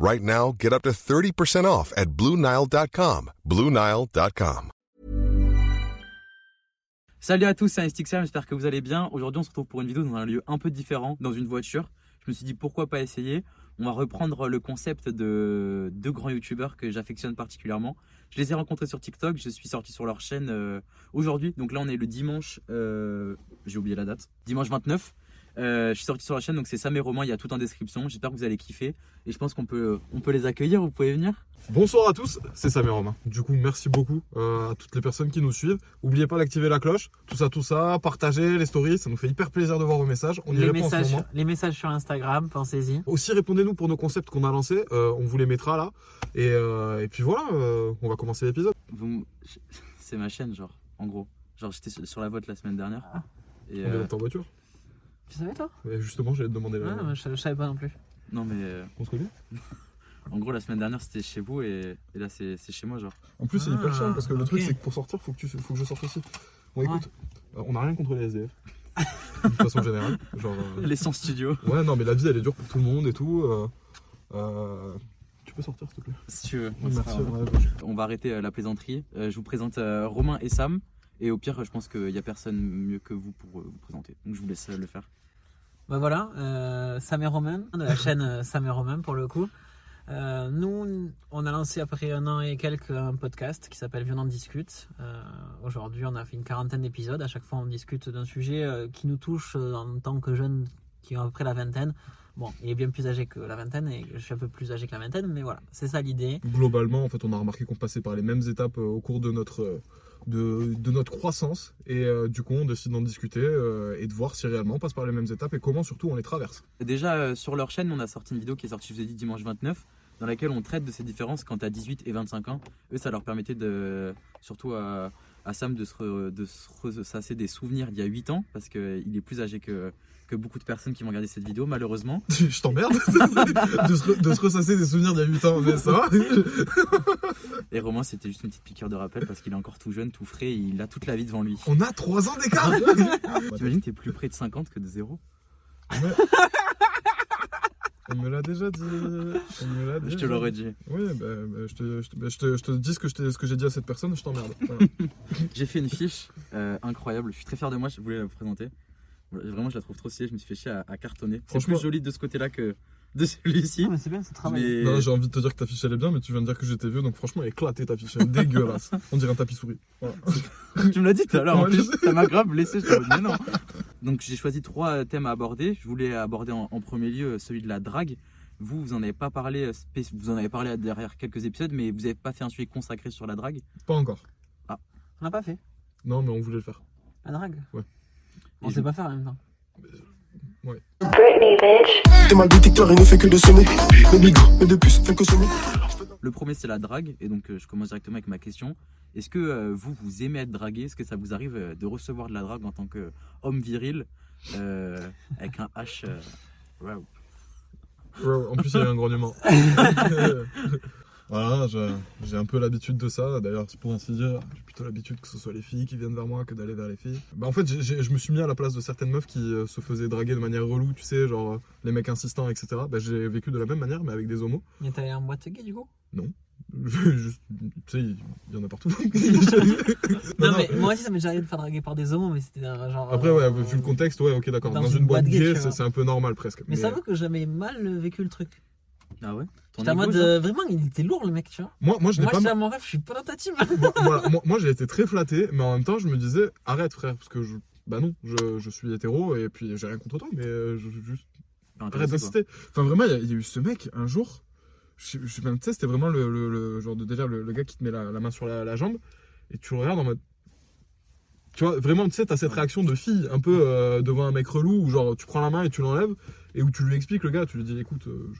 Right now, get up to 30% off at BlueNile.com. BlueNile.com. Salut à tous, c'est Instaxam, j'espère que vous allez bien. Aujourd'hui, on se retrouve pour une vidéo dans un lieu un peu différent, dans une voiture. Je me suis dit pourquoi pas essayer? On va reprendre le concept de deux grands youtubeurs que j'affectionne particulièrement. Je les ai rencontrés sur TikTok, je suis sorti sur leur chaîne euh, aujourd'hui. Donc là, on est le dimanche, euh, j'ai oublié la date, dimanche 29. Euh, je suis sorti sur la chaîne, donc c'est Sam et Romain, il y a tout en description. J'espère que vous allez kiffer et je pense qu'on peut, on peut les accueillir. Vous pouvez venir? Bonsoir à tous, c'est Sam et Romain. Du coup, merci beaucoup euh, à toutes les personnes qui nous suivent. N'oubliez pas d'activer la cloche, tout ça, tout ça, partagez les stories, ça nous fait hyper plaisir de voir vos messages. On y les répond en ce messages, moment. les messages sur Instagram, pensez-y. Aussi, répondez-nous pour nos concepts qu'on a lancés, euh, on vous les mettra là. Et, euh, et puis voilà, euh, on va commencer l'épisode. Vous- C'est ma chaîne, genre, en gros. Genre, j'étais sur la vote la semaine dernière. Et, On euh, est en voiture. Tu savais toi? Justement, j'allais te demander Ah, la... moi, je, je savais pas non plus. non, mais euh, On se connaît? en gros, la semaine dernière, c'était chez vous et, et là, c'est chez moi, genre. En plus, c'est Ah, hyper chiant parce que le truc, c'est que pour sortir, faut que, tu, faut que je sorte aussi. Bon, écoute, euh, on n'a rien contre les SDF. de façon générale. Genre, euh, Les 100 studios. Ouais, non, mais la vie, elle est dure pour tout le monde et tout. euh, euh, Tu peux sortir, s'il te plaît Si tu veux. Merci. Ouais, je- On va arrêter euh, la plaisanterie. Euh, je vous présente euh, Romain et Sam. Et au pire, je pense qu'il n'y a personne mieux que vous pour euh, vous présenter. Donc je vous laisse euh, le faire. Bah voilà, euh, Sam et Romain, de la chaîne Sam et Romain pour le coup. Euh, nous, on a lancé après un an et quelques un podcast qui s'appelle Viens on discute. Euh, Aujourd'hui, on a fait une quarantaine d'épisodes. À chaque fois, on discute d'un sujet euh, qui nous touche en tant que jeunes qui ont à peu près la vingtaine. Bon, il est bien plus âgé que la vingtaine et je suis un peu plus âgé que la vingtaine, mais voilà, c'est ça l'idée. Globalement, en fait, on a remarqué qu'on passait par les mêmes étapes euh, au cours de notre, euh, de, notre croissance. Et euh, du coup, on décide d'en discuter euh, et de voir si réellement on passe par les mêmes étapes et comment surtout on les traverse. Déjà, euh, sur leur chaîne, on a sorti une vidéo qui est sortie, je vous ai dit, dimanche 29, dans laquelle on traite de ces différences quand as 18 et 25 ans. Eux, ça leur permettait de, surtout à, à Sam, de se, de se ressasser des souvenirs d'il y a 8 ans, parce qu'il est plus âgé que, que beaucoup de personnes qui vont regarder cette vidéo, malheureusement. je t'emmerde de, se, re- de se ressasser des souvenirs d'il y a 8 ans, mais ça va Et Romain, c'était juste une petite piqûre de rappel, parce qu'il est encore tout jeune, tout frais, et il a toute la vie devant lui. On a 3 ans d'écart T'imagines, t'es plus près de 50 que de zéro Mais- On me l'a déjà dit. On me l'a Je te l'aurais dit. Oui, bah, bah, je, te, je, te, bah, je te- je te dis ce que j'ai dit à cette personne, je t'emmerde. Voilà. J'ai fait une fiche euh, incroyable. Je suis très fier de moi. Je voulais la présenter. Vraiment, je la trouve trop stylée. Je me suis fait chier à, à cartonner. C'est plus joli de ce côté-là que de celui-ci. Ah, mais c'est bien, c'est travail. Mais Non, j'ai envie de te dire que ta fiche elle est bien, mais tu viens de dire que j'étais vieux, donc franchement, éclatée ta fiche, elle est dégueulasse. On dirait un tapis souris. Voilà. tu me l'as dit tout à l'heure. en plus, ça m'a grave blessé. Je te mais non. Donc, j'ai choisi trois thèmes à aborder. Je voulais aborder en, en premier lieu celui de la drague. Vous, vous en avez pas parlé. euh, Vous en avez parlé derrière quelques épisodes, mais vous n'avez pas fait un sujet consacré sur la drague? Pas encore. On l'a pas fait. Non, mais on voulait le faire. La drague? Ouais. On sait pas faire en même temps. T'es mal détecteur, il ne fait que de sonner. Mes bigots, mes deux puces, font que sonner. Le premier, c'est la drague. Et donc, euh, je commence directement avec ma question. Est-ce que euh, vous, vous aimez être dragué? Est-ce que ça vous arrive euh, de recevoir de la drague en tant qu'homme viril euh, avec un H euh, waouh. Ouais, en plus, il y a eu un grognement. Voilà, j'ai un peu l'habitude de ça. D'ailleurs, c'est pour ainsi dire, j'ai plutôt l'habitude que ce soit les filles qui viennent vers moi que d'aller vers les filles. Bah, en fait, je me suis mis à la place de certaines meufs qui euh, se faisaient draguer de manière relou, tu sais, genre euh, les mecs insistants, etc. Bah, j'ai vécu de la même manière, mais avec des homos. Mais allé en boîte gay du coup? Juste, tu sais, il y en a partout. Non, non. mais moi aussi ça m'est déjà arrivé de faire draguer par des homos, mais c'était un genre. Après, ouais, euh, vu le contexte, ouais, ok, d'accord. dans Dans, une boîte boîte gay, c'est un peu normal presque. Mais ça vaut que j'avais mal vécu le truc. Ah ouais J'étais en mode euh, vraiment il était lourd le mec, tu vois. Moi, moi, je n'ai Moi pas. à mon rêve, je suis pas dans ta team. moi, voilà, moi, moi, j'ai été très flatté, mais en même temps, je me disais, arrête, frère, parce que je. Bah non, je, je suis hétéro et puis j'ai rien contre toi, mais euh, je, juste Pas arrête d'insister. Enfin, vraiment, il y, a- il y a eu ce mec un jour. Je, je, tu sais, c'était vraiment le, le- le genre de déjà le, le gars qui te met la, la main sur la, la jambe et tu le regardes en mode. Tu vois, vraiment, tu sais, t'as cette réaction de fille un peu euh, devant un mec relou où genre tu prends la main et tu l'enlèves et où tu lui expliques le gars, tu lui dis écoute, euh,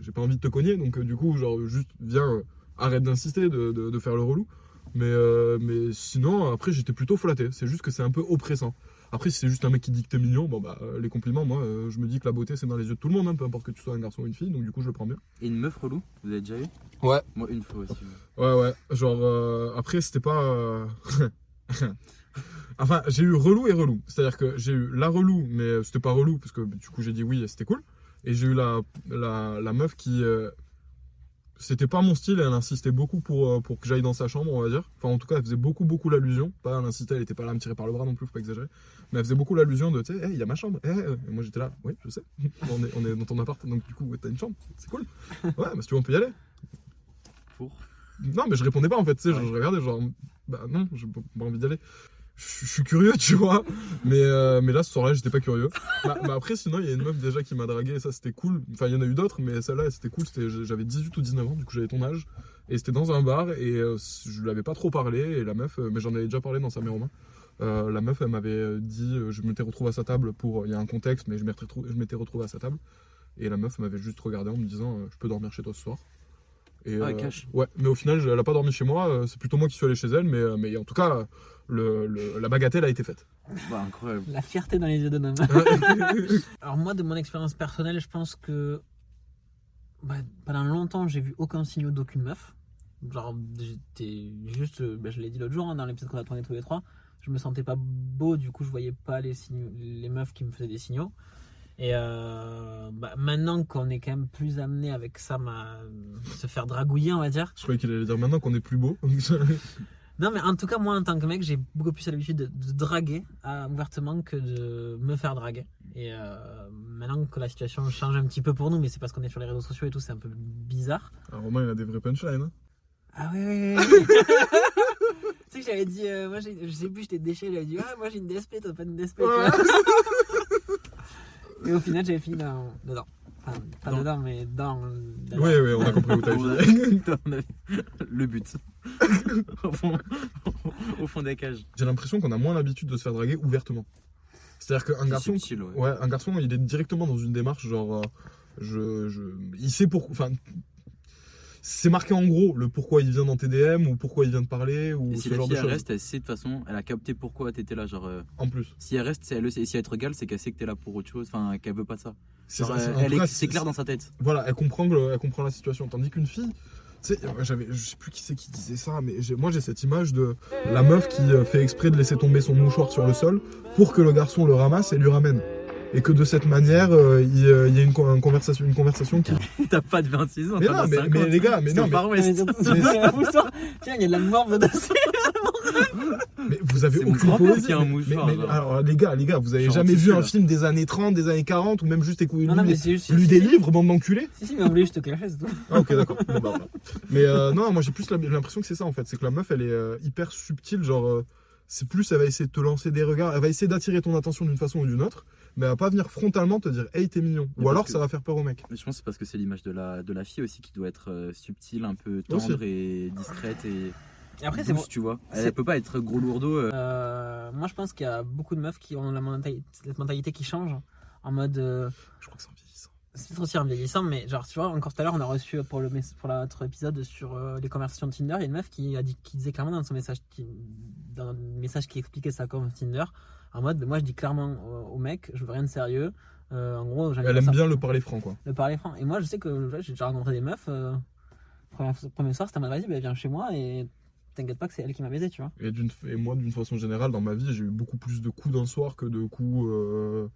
j'ai pas envie de te cogner donc euh, du coup, genre juste viens, arrête d'insister, de, de- de faire le relou. Mais, euh, mais sinon, après, j'étais plutôt flatté. C'est juste que c'est un peu oppressant. Après, si c'est juste un mec qui dit que t'es mignon, bon bah, euh, les compliments, moi, euh, je me dis que la beauté, c'est dans les yeux de tout le monde, hein, peu importe que tu sois un garçon ou une fille, donc du coup, je le prends bien. Et une meuf relou Vous avez déjà eu? Ouais. Moi, une fois aussi. Ouais, ouais. Genre, euh, après, c'était pas. enfin, j'ai eu relou et relou. C'est-à-dire que j'ai eu la relou, mais euh, c'était pas relou, parce que du coup, j'ai dit oui et c'était cool. Et j'ai eu la, la, la meuf qui. euh, c'était pas mon style, elle insistait beaucoup pour, euh, pour que j'aille dans sa chambre, on va dire. Enfin, en tout cas, elle faisait beaucoup, beaucoup l'allusion. Pas elle insistait, elle était pas là à me tirer par le bras non plus, faut pas exagérer. Mais elle faisait beaucoup l'allusion de, tu sais, Hey, il y a ma chambre. Et moi, j'étais là, oui, je sais. on, est, on est dans ton appart, donc du coup, t'as une chambre. C'est cool. Ouais, mais si tu veux, on peut y aller. Pour Non, mais je répondais pas en fait, tu sais, Ouais. je, je regardais genre, bah non, j'ai pas envie d'y aller. Je suis curieux, tu vois, mais, euh, mais là, ce soir-là, j'étais pas curieux. bah, bah, après, sinon, il y a une meuf déjà qui m'a dragué, et ça c'était cool. Enfin, il y en a eu d'autres, mais celle-là, c'était cool. J'avais 18 ou 19 ans, du coup, j'avais ton âge. Et c'était dans un bar, et euh, je lui avais pas trop parlé, et la meuf, euh, mais j'en avais déjà parlé dans sa mère. Euh, la meuf, elle m'avait dit, je m'étais retrouvé à sa table pour. Il y a un contexte, mais je m'étais retrouvé à sa table. Et la meuf m'avait juste regardé en me disant, je peux dormir chez toi ce soir. Et, Ah, euh, cash. Ouais, mais au final, elle a pas dormi chez moi. euh, C'est plutôt moi qui suis allé chez elle, mais, euh, mais en tout cas, le, le- la bagatelle a été faite. Bah, incroyable. La fierté dans les yeux d'un homme. Alors moi, de mon expérience personnelle, je pense que bah, pendant longtemps, j'ai vu aucun signal d'aucune meuf. Genre, j'étais juste, bah, je l'ai dit l'autre jour hein, dans l'épisode qu'on a tourné tous les trois, je me sentais pas beau, du coup, je voyais pas les, signaux, les meufs qui me faisaient des signaux. Et euh, bah, maintenant qu'on est quand même plus amené avec ça, à se faire dragouiller, on va dire. Je croyais qu'il allait dire maintenant qu'on est plus beau. Non, mais en tout cas, moi, en tant que mec, j'ai beaucoup plus l'habitude de, de draguer euh, ouvertement que de me faire draguer. Et euh, maintenant que la situation change un petit peu pour nous, mais c'est parce qu'on est sur les réseaux sociaux et tout, c'est un peu bizarre. Alors, Romain, il a des vrais punchlines. hein. Ah oui, oui, oui. tu sais que j'avais dit, euh, moi, je sais plus, j'étais déchet, j'avais dit, ah, moi j'ai une DSP, toi pas une DSP. Et au final, j'avais fini dans, dedans. Enfin, pas Dans- dedans, mais dans. dans- Oui, oui, on a compris où t'as On a- dit. on a- Le but. au, fond, au fond des cages. J'ai l'impression qu'on a moins l'habitude de se faire draguer ouvertement. C'est-à-dire qu'un garçon, subtil, ouais. ouais, un garçon, il est directement dans une démarche genre, euh, je, je, il sait pourquoi, enfin, c'est marqué en gros le pourquoi il vient dans TDM ou pourquoi il vient de parler ou Et ce si la genre fille de elle reste, elle sait de toute façon, elle a capté pourquoi t'étais là. Genre, euh, En plus, si elle reste, c'est elle le sait. Si elle te regarde, c'est qu'elle sait que t'es là pour autre chose, enfin, qu'elle veut pas ça. c'est Genre, ça, euh, en elle tout est- cas, c'est clair dans sa tête. Voilà, elle comprend, le- elle comprend la situation. Tandis qu'une fille, tu sais, j'avais, je sais plus qui c'est qui disait ça, mais j'ai- moi j'ai cette image de la meuf qui euh, fait exprès de laisser tomber son mouchoir sur le sol pour que le garçon le ramasse et lui ramène. Et que de cette manière, euh, il euh, il y a une, con- une conversation, une conversation qui. T'as pas de 26 ans, Mais non, mais- 50. mais les gars, mais non, mais-. Tiens, il y a de la morve dedans. Mais vous avez aucune poésie. qui a un mais- mouchoir, mais- genre. alors les gars, les gars, vous avez Genre jamais vu un là. film des années 30, des années 40 ou même juste écouté lu, des- livres, bande d'enculés Si, si, mais on voulait juste te cacher, c'est tout. Ah ok d'accord. Bon, bah, voilà. Mais euh, non, moi j'ai plus l'impression que c'est ça en fait, c'est que la meuf elle est euh, hyper subtile, genre c'est plus elle va essayer de te lancer des regards, elle va essayer d'attirer ton attention d'une façon ou d'une autre, mais elle va pas venir frontalement te dire hey t'es mignon, Mais ou alors que- ça va faire peur au mec. Mais Je pense que c'est parce que c'est l'image de la, de la fille aussi qui doit être euh, subtile, un peu tendre et discrète et Et après, c'est bon. tu vois. Elle, peut pas être gros lourdeau. euh, Euh, moi, je pense qu'il y a beaucoup de meufs qui ont la mentalité, cette mentalité qui change. En mode. euh, Je crois que c'est en vieillissant. c'est peut-être aussi en vieillissant, mais genre, tu vois, encore tout à l'heure, on a reçu pour, le, mes- pour notre épisode sur euh, les conversations de Tinder, il y a une meuf qui, a dit, qui disait clairement dans son message, qui- dans un message qui expliquait sa com Tinder, en mode, moi, je dis clairement au, mec, je veux rien de sérieux. Euh, en gros, Elle aime bien le parler franc quoi. le parler franc. Et moi, je sais que ouais, j'ai déjà rencontré des meufs. euh, Premier, premier soir, c'était en mode, vas-y, bah, viens chez moi et t'inquiète pas que c'est elle qui m'a baisé, tu vois. Et, d'une- et moi, d'une façon générale, dans ma vie, j'ai eu beaucoup plus de coups d'un soir que de coups euh,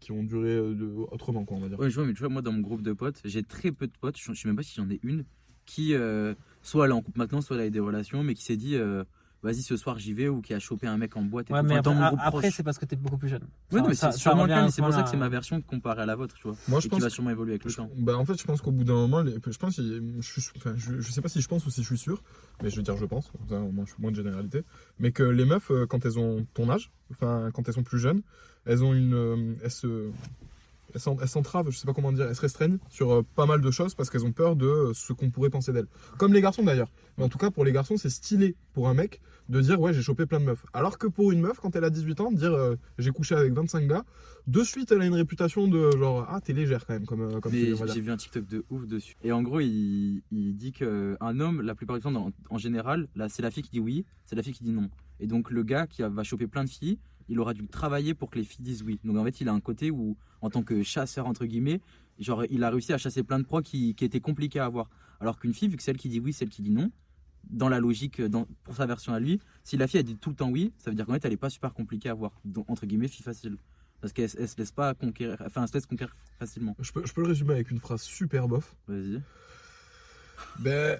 qui ont duré euh, de- autrement, quoi, on va dire. Ouais, je vois, mais tu vois, moi, dans mon groupe de potes, j'ai très peu de potes, je je sais même pas si j'en ai une, qui, euh, soit elle est en couple maintenant, soit elle a eu des relations, mais qui s'est dit, euh, vas-y, ce soir j'y vais, ou qui a chopé un mec en boîte et Ouais, tout. mais Enfin, dans après, mon groupe après, c'est parce que t'es beaucoup plus jeune. Non, mais ça- c'est ça sûrement le c'est pour ça que c'est ma version comparée à la vôtre, tu vois. Moi, et je qui va pense. sûrement évoluer avec le je- temps. bah, en fait, je pense qu'au bout d'un moment, les- je pense, je, enfin, je, je sais pas si je pense ou si je suis sûr, mais je veux dire je pense, ça, au moins je suis moins de généralité, mais que les meufs, euh, quand elles ont ton âge, enfin quand elles sont plus jeunes, elles ont une, euh, elles se, elles s'en- elles s'entravent, je sais pas comment dire, elles se restreignent sur euh, pas mal de choses parce qu'elles ont peur de ce qu'on pourrait penser d'elles. Comme les garçons d'ailleurs. Mais en tout cas, pour les garçons, c'est stylé pour un mec de dire ouais j'ai chopé plein de meufs. Alors que pour une meuf, quand elle a 18 ans, de dire euh, j'ai couché avec 25 gars, de suite elle a une réputation de genre ah t'es légère quand même comme, euh, comme j'ai vu un TikTok de ouf dessus. Et en gros, il, il dit qu'un homme, la plupart du temps, en général, là, c'est la fille qui dit oui, c'est la fille qui dit non. Et donc, le gars qui a- va choper plein de filles, il aura dû travailler pour que les filles disent oui. Donc, en fait, il a un côté où, en tant que chasseur, entre guillemets, genre, il a réussi à chasser plein de proies qui, qui étaient compliquées à avoir. Alors qu'une fille, vu que c'est elle qui dit oui, c'est elle qui dit non, dans la logique, dans, pour sa version à lui, si la fille, elle dit tout le temps oui, ça veut dire qu'en fait, elle est pas super compliquée à avoir. Donc, entre guillemets, fille facile. Parce qu'elle elle se laisse pas conquérir, enfin, elle se laisse conquérir facilement. Je peux, je peux le résumer avec une phrase super bof. Vas-y. Ben,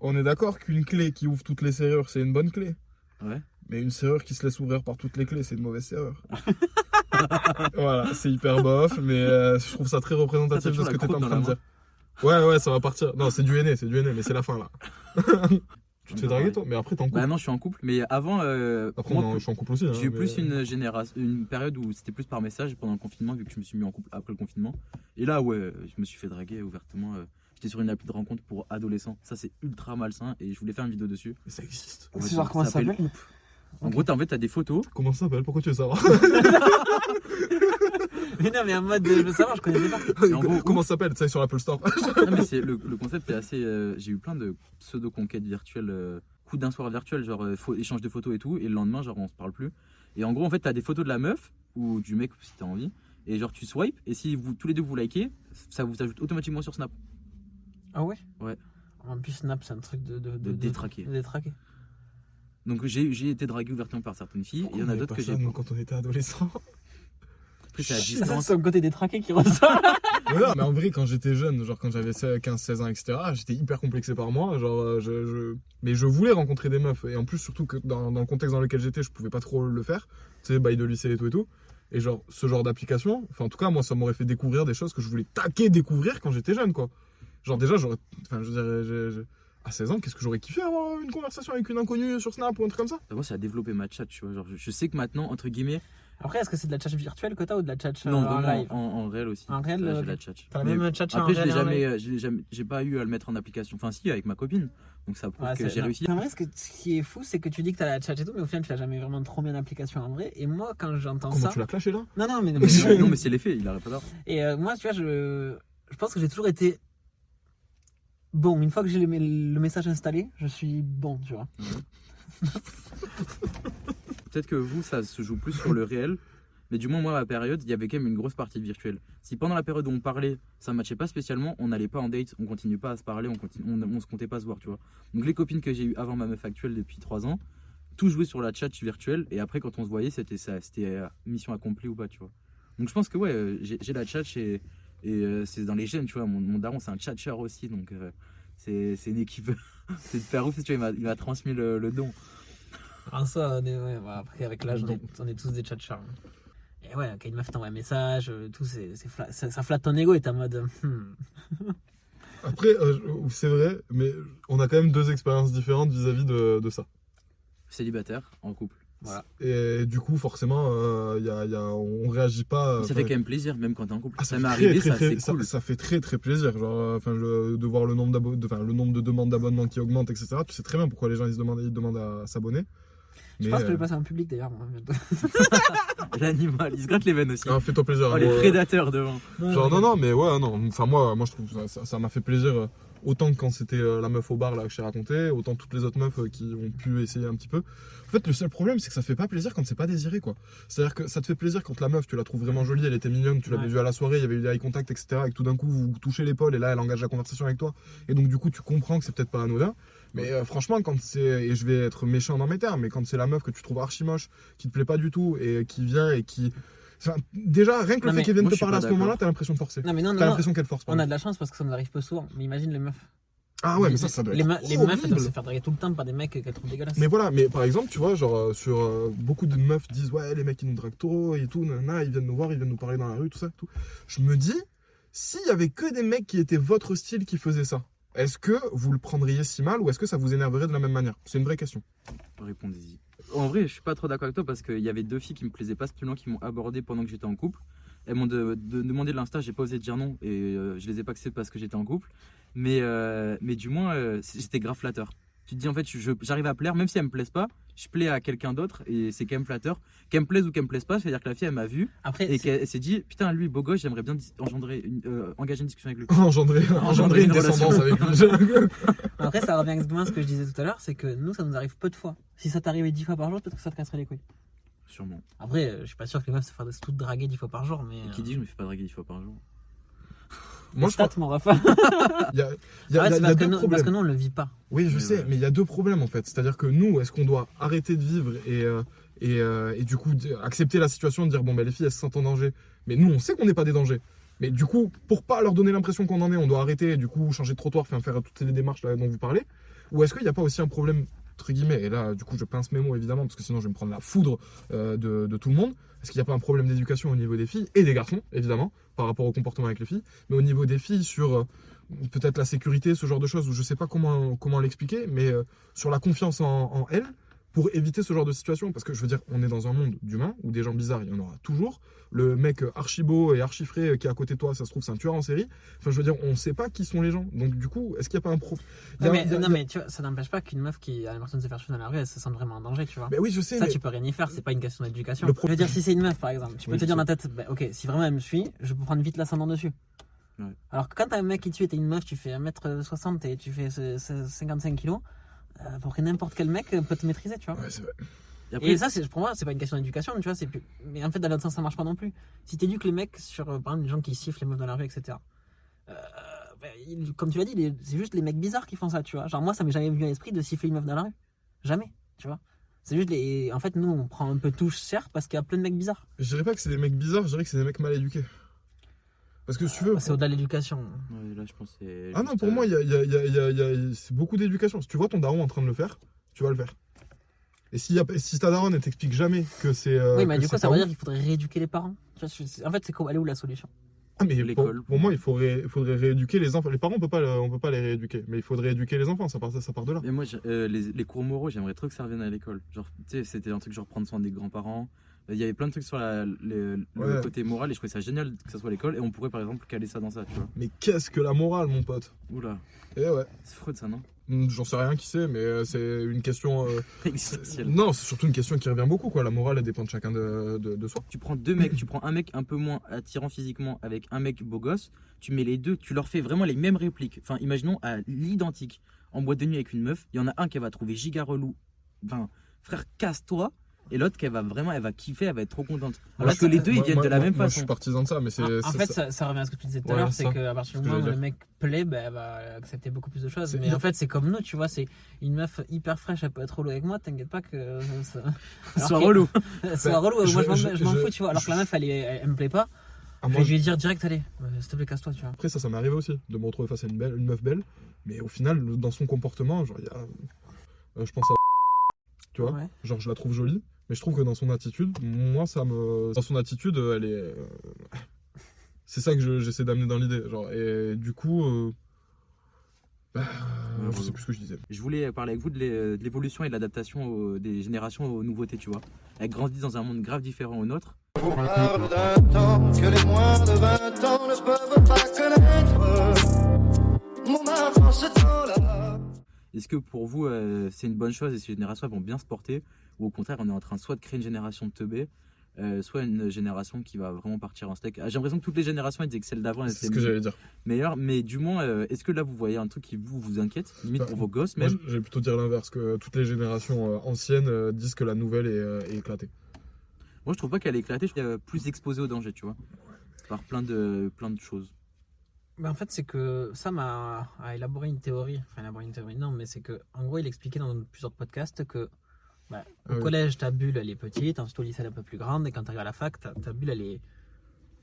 on est d'accord qu'une clé qui ouvre toutes les serrures, c'est une bonne clé. Ouais. Mais une serrure qui se laisse ouvrir par toutes les clés, c'est une mauvaise serrure. voilà, c'est hyper bof, mais euh, je trouve ça très représentatif de ce que tu en croûte train de dire. Ouais, ouais, ça va partir. Non, c'est du aîné, c'est du aîné, mais c'est la fin là. Tu te fais draguer toi Mais après, t'es en couple. Bah non, je suis en couple, mais avant, euh, Après, moi, on est en- je suis en couple aussi. hein, j'ai eu mais- plus une génération, une période où c'était plus par message pendant le confinement, vu que je me suis mis en couple après le confinement. Et là, ouais, je me suis fait draguer ouvertement. euh, J'étais sur une appli de rencontre pour adolescents. Ça, c'est ultra malsain et je voulais faire une vidéo dessus. Mais ça existe. C'est genre comment ça s'appelle En gros, t'as en fait, t'as des photos. Comment ça s'appelle? Pourquoi tu veux savoir? Mais non, mais en mode, je veux savoir, je connaissais pas. Et en gros, Comment ça s'appelle? Ça, sur l'Apple Store. Non, mais c'est le, le concept est assez. euh, j'ai eu plein de pseudo conquêtes virtuelles, euh, coup d'un soir virtuel, genre euh, faux- échange de photos et tout, et le lendemain, genre on se parle plus. Et en gros, en fait, t'as des photos de la meuf ou du mec si t'as envie, et genre tu swipes, et si vous tous les deux vous likez, ça vous ajoute automatiquement sur Snap. Ah ouais? Ouais. En plus, Snap, c'est un truc de. De, De détraquer. de détraquer. Donc j'ai j'ai été dragué ouvertement par certaines filles, et il y en a d'autres que j'ai. quand on était adolescents? Après, c'est à C'est distance. son côté détraqué qui ressort. Mais non, mais en vrai, quand j'étais jeune, genre quand j'avais 15-16 ans, etc., j'étais hyper complexé par moi. Genre, euh, je, je- Mais je voulais rencontrer des meufs. Et en plus, surtout que dans, dans le contexte dans lequel j'étais, je pouvais pas trop le faire. Tu sais, bail de lycée et tout et tout. Et genre, ce genre d'application, enfin, en tout cas, moi, ça m'aurait fait découvrir des choses que je voulais taquer découvrir quand j'étais jeune, quoi. Genre, déjà, j'aurais. Enfin, je dirais, à 16 ans, qu'est-ce que j'aurais kiffé avoir une conversation avec une inconnue sur Snap ou un truc comme ça Moi, ça a développé ma chat, tu vois. Genre, je, je sais que maintenant, entre guillemets, Après, est-ce que c'est de la chat virtuelle que t'as ou de la chat euh, non, en live en, en réel aussi. En réel, Là, euh, j'ai la chat. T'as la même chat en Après, je l'ai jamais, live euh, jamais, j'ai pas eu à le mettre en application. Enfin, si, avec ma copine. Donc ça prouve Ouais, que j'ai réussi. En vrai, ce, que, ce qui est fou, c'est que tu dis que t'as la chat et tout, mais au final, tu l'as jamais vraiment trop mis en application en vrai. Et moi, quand j'entends Comment ça. tu l'as clashé là? Non, non, mais. non, non, mais c'est l'effet, il arrête pas. Et euh, moi, tu vois, je, je pense que j'ai toujours été bon. Une fois que j'ai le, message installé, je suis bon, tu vois. Peut-être que vous, ça se joue plus sur le réel. Mais du moins, moi, à ma période, il y avait quand même une grosse partie virtuelle. Si pendant la période où on parlait, ça matchait pas spécialement, on n'allait pas en date, on continuait pas à se parler, on, continue, on, on se comptait pas se voir, tu vois. Donc les copines que j'ai eues avant ma meuf actuelle depuis 3 ans, tout jouait sur la chat virtuelle. Et après, quand on se voyait, c'était ça, c'était euh, mission accomplie ou pas, tu vois. Donc je pense que ouais, euh, j'ai j'ai la chat et, et euh, c'est dans les gènes, tu vois. Mon, mon daron, c'est un tchatcher aussi, donc euh, c'est c'est une équipe. c'est de faire ouf, tu vois, il m'a- il m'a transmis le, le don. En ça, on est, ouais, bah, après, avec l'âge, on, est- on est tous des chat charmes. Et ouais, quand une meuf t'envoie un message, euh, tout, c'est, ça, ça flatte ton ego et t'es en mode. hmm. Après, euh, c'est vrai, mais on a quand même deux expériences différentes vis-à-vis de, de ça. Célibataire, en couple. Voilà. Et du coup, forcément, euh, y a, y a- on réagit pas. Ça fait quand même plaisir, même quand t'es en couple. Ah, ça ça, m'est arrivé, très, ça, très, c'est ça, cool. ça fait très très plaisir. Genre, euh, enfin, je- de voir le nombre, d'abo- de, enfin, le nombre de demandes d'abonnement qui augmente, etc. Tu sais très bien pourquoi les gens ils se demandent, ils demandent à s'abonner. Je pense que je euh, vais passer en public d'ailleurs. L'animal, il se gratte les veines aussi. ah, fais-toi plaisir. Oh, les gros, euh, prédateurs devant. Genre, non, non, mais ouais, non. Enfin, moi, moi je trouve ça- m'a fait plaisir. Autant que quand c'était euh, la meuf au bar là que j'ai raconté, autant toutes les autres meufs euh, qui ont pu essayer un petit peu. En fait, le seul problème, c'est que ça fait pas plaisir quand c'est pas désiré, quoi. C'est-à-dire que ça te fait plaisir quand la meuf, tu la trouves vraiment jolie, elle était mignonne, tu l'avais Ouais. vue à la soirée, il y avait eu des eye contact, etc. Et que tout d'un coup, vous vous touchez l'épaule et là, elle engage la conversation avec toi. Et donc, du coup, tu comprends que c'est peut-être pas anodin. Mais euh, franchement, quand c'est, et je vais être méchant dans mes termes, mais quand c'est la meuf que tu trouves archi moche, qui te plaît pas du tout et qui vient et qui. Enfin, déjà, rien que le fait qu'elle vienne te parler à ce moment-là, t'as l'impression de forcer. Non, mais non, T'as non, non. l'impression qu'elle force. On a de la chance parce que ça nous arrive peu souvent. Mais imagine les meufs. Ah ouais, mais ça, ça doit les, être les meufs, elles doivent se faire draguer tout le temps par des mecs qu'elles trouvent dégueulasses. Mais voilà, mais par exemple, tu vois, genre, euh, sur euh, beaucoup de meufs disent, ouais, les mecs, ils nous draguent trop et tout, ils viennent nous voir, ils viennent nous parler dans la rue, tout ça, tout. Je me dis, s'il y avait que des mecs qui étaient votre style qui faisaient ça, est-ce que vous le prendriez si mal ou est-ce que ça vous énerverait de la même manière? C'est une vraie question. Répondez-y. En vrai, je suis pas trop d'accord avec toi parce qu'il y avait deux filles qui me plaisaient pas spécialement qui m'ont abordé pendant que j'étais en couple. Elles m'ont de- de- demandé de l'insta, j'ai pas osé dire non et euh, je les ai pas acceptés parce que j'étais en couple. Mais, euh, mais du moins, euh, j'étais grave flatteur. Tu te dis en fait, j'arrive à plaire, même si elle me plaise pas, je plais à quelqu'un d'autre et c'est quand même flatteur. Qu'elle me plaise ou qu'elle me plaise pas, c'est-à-dire que la fille elle m'a vu Après, et qu'elle elle s'est dit putain, lui beau gosse, j'aimerais bien engendrer une- euh, engager une discussion avec lui. engendrer, engendrer une une descendance avec lui. après, ça revient exactement à ce que je disais tout à l'heure c'est que nous, ça nous arrive peu de fois. Si ça t'arrivait dix fois par jour, peut-être que ça te casserait les couilles. Sûrement. Après, euh, je suis pas sûr que les meufs se fassent toutes draguer dix fois par jour, mais. Et qui dit je me fais pas draguer dix fois par jour Moi, je crois mon ref. qu'il y a, il y a- ouais, il y a- il y deux nous- parce problèmes. que nous, on le vit pas. Oui, je sais, ouais. mais il y a deux problèmes en fait. C'est-à-dire que nous, est-ce qu'on doit arrêter de vivre et, euh, et, euh, et du coup accepter la situation, de dire bon, ben les filles, elles se sentent en danger. Mais nous, on sait qu'on n'est pas des dangers. Mais du coup, pour pas leur donner l'impression qu'on en est, on doit arrêter et du coup changer de trottoir, faire toutes les démarches là, dont vous parlez. Ou est-ce qu'il n'y a pas aussi un problème, et là, du coup, je pince mes mots évidemment, parce que sinon je vais me prendre la foudre euh, de, tout le monde. Est-ce qu'il n'y a pas un problème d'éducation au niveau des filles et des garçons, évidemment, par rapport au comportement avec les filles, mais au niveau des filles sur euh, peut-être la sécurité, ce genre de choses, où je sais pas comment, comment l'expliquer, mais euh, sur la confiance en elles, pour éviter ce genre de situation. Parce que je veux dire, on est dans un monde d'humains, où des gens bizarres, il y en aura toujours. Le mec archi beau et archi frais euh, qui est à côté de toi, ça se trouve, c'est un tueur en série. Enfin, je veux dire, on sait pas qui sont les gens. Donc, du coup, est-ce qu'il n'y a pas un pro? il y a- Ouais, mais, il y a- non, mais tu vois, ça n'empêche pas qu'une meuf qui a l'impression de se faire tuer dans la rue, elle se sente vraiment en danger, tu vois. Mais oui, je sais. Ça, mais- tu peux rien y faire, c'est pas une question d'éducation. Le Je veux dire, si c'est une meuf, par exemple, tu peux Oui, te dire dans ta tête, bah, ok, si vraiment elle me suit, je peux prendre vite l'ascendant dessus. Ouais. Alors que quand t'as un mec qui te suit et t'es une meuf, tu fais 1m60 et tu fais ce- ce 55 kilos, pour que n'importe quel mec peut te maîtriser, tu vois. Ouais, c'est vrai. Et après, Et ça, c'est, pour moi, c'est pas une question d'éducation, tu vois, c'est plus... Mais en fait, dans l'autre sens, ça marche pas non plus. Si t'éduques les mecs sur, euh, par exemple, les gens qui sifflent les meufs dans la rue, etc. euh, bah, il- comme tu l'as dit, les- c'est juste les mecs bizarres qui font ça, tu vois. Genre, moi, ça m'est jamais venu à l'esprit de siffler une meuf dans la rue. Jamais, tu vois. C'est juste les. En fait, nous, on prend un peu touche, certes, parce qu'il y a plein de mecs bizarres. Je dirais pas que c'est des mecs bizarres, je dirais que c'est des mecs mal éduqués. Parce que si tu veux. C'est au-delà de l'éducation. ouais, là je pense que c'est. Ah non, pour euh, moi, il y a, y a- il y a- il y a- il y a- c'est beaucoup d'éducation. Si tu vois ton daron en train de le faire, tu vas le faire. Et si, y a- si ta daronne, elle t'explique jamais que c'est. euh, oui, mais du coup, ça veut dire qu'il faudrait rééduquer les parents. En fait, c'est quoi Elle est où la solution? Ah, mais pour, l'école. pour moi, il faudrait, il faudrait rééduquer les enfants. Les parents, on peut pas, on peut pas les rééduquer, mais il faudrait éduquer les enfants. Ça part, ça part de là. Mais moi, euh, les, les cours moraux, j'aimerais trop que ça revienne à l'école. Genre, tu sais, c'était un truc genre prendre soin des grands-parents. Il y avait plein de trucs sur la- le, le Ouais. côté moral et je trouvais ça génial que ça soit à l'école et on pourrait par exemple caler ça dans ça, tu vois. Mais qu'est-ce que la morale, mon pote Oula, Eh ouais. c'est Freud ça, non Hmm, J'en sais rien qui sait, mais euh, c'est une question. euh. Non, c'est surtout une question qui revient beaucoup. Quoi. La morale, elle dépend de chacun de, de, de soi. Tu prends deux mecs, tu prends un mec un peu moins attirant physiquement avec un mec beau gosse, tu mets les deux, tu leur fais vraiment les mêmes répliques. Enfin, imaginons à l'identique. En boîte de nuit avec une meuf, il y en a un qui va trouver giga relou. Enfin, frère, casse-toi. Et l'autre qui va vraiment, elle va kiffer, elle va être trop contente. Alors que les deux, ils viennent moi- de la moi- même moi, Je façon. suis partisan de ça, mais c'est. En c'est- fait, ça- revient à ce que tu disais tout à l'heure, c'est qu'à partir du moment où le mec plaît, ben, elle va accepter beaucoup plus de choses. Mais en fait, c'est comme nous, tu vois, c'est une meuf hyper fraîche, elle peut être relou avec moi, t'inquiète pas que ça. que- relou. Soit relou, je- moi je m'en- je- je je- fous, tu vois. Alors que la meuf, elle, est- elle, me plaît pas, Ah, je moi, vais lui dire direct, allez, euh, s'il te plaît, casse-toi, tu vois. Après, ça, ça m'est arrivé aussi, de me retrouver face à une, belle, une meuf belle. Mais au final, dans son comportement, genre, il y a. euh, je pense à. Tu vois Ouais. Genre, je la trouve jolie, mais je trouve que dans son attitude, moi, ça me. Dans son attitude, elle est. euh, C'est ça que je- j'essaie d'amener dans l'idée. Genre, et du coup. euh, bah, je sais plus ce que je disais. Je voulais parler avec vous de l'é- de l'évolution et de l'adaptation aux- des générations aux nouveautés, tu vois. Elles grandissent dans un monde grave différent au nôtre. On parle d'un temps que les moins de 20 ans ne peuvent pas connaître. Mon enfance, ce temps-là. Est-ce que pour vous, euh, c'est une bonne chose et ces générations elles vont bien se porter Ou au contraire, on est en train soit de créer une génération de teubés, euh, soit une génération qui va vraiment partir en steak. Ah, J'ai l'impression que toutes les générations elles disaient que celle d'avant C'est était ce que j'allais dire. meilleure, mais du moins, euh, est-ce que là vous voyez un truc qui vous, vous inquiète, limite Bah, pour vos gosses même j'allais plutôt dire l'inverse, que toutes les générations euh, anciennes euh, disent que la nouvelle est, euh, est éclatée. Moi je trouve pas qu'elle est éclatée, je suis euh, plus exposée au danger, tu vois, par plein de, plein de choses. Mais en fait, c'est que Sam a, a élaboré une théorie. Enfin, élaboré une théorie, non, mais c'est que, en gros, il expliquait dans plusieurs podcasts que bah, au oui. collège, ta bulle, elle est petite, ensuite au lycée, elle est un peu plus grande, et quand tu arrives à la fac, ta, ta bulle, elle est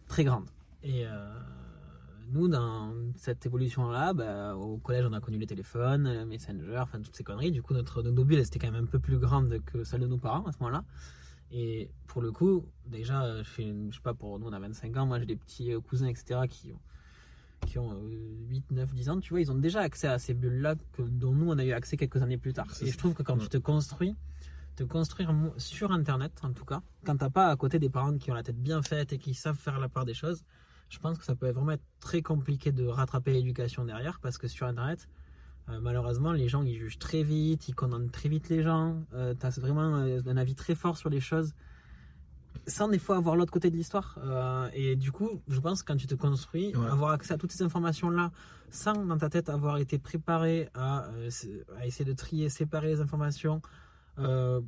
très grande. Et euh, nous, dans cette évolution-là, bah, au collège, on a connu les téléphones, le Messenger, enfin, toutes ces conneries. Du coup, notre, notre bulle, elle, c'était quand même un peu plus grande que celle de nos parents à ce moment-là. Et pour le coup, déjà, euh, je, une- je sais pas, pour nous, on a 25 ans, moi, j'ai des petits euh, cousins, etc., qui ont qui ont euh, 8, 9, 10 ans, tu vois, ils ont déjà accès à ces bulles-là dont nous, on a eu accès quelques années plus tard. Et je trouve que quand Ouais. tu te construis, te construire sur Internet, en tout cas, quand t'as pas à côté des parents qui ont la tête bien faite et qui savent faire la part des choses, je pense que ça peut vraiment être très compliqué de rattraper l'éducation derrière parce que sur Internet, euh, malheureusement, les gens ils jugent très vite, ils condamnent très vite les gens. Euh, tu as vraiment euh, un avis très fort sur les choses sans des fois avoir l'autre côté de l'histoire. Euh, et du coup, je pense que quand tu te construis, Ouais. avoir accès à toutes ces informations-là, sans dans ta tête avoir été préparé à, à essayer de trier, séparer les informations, euh,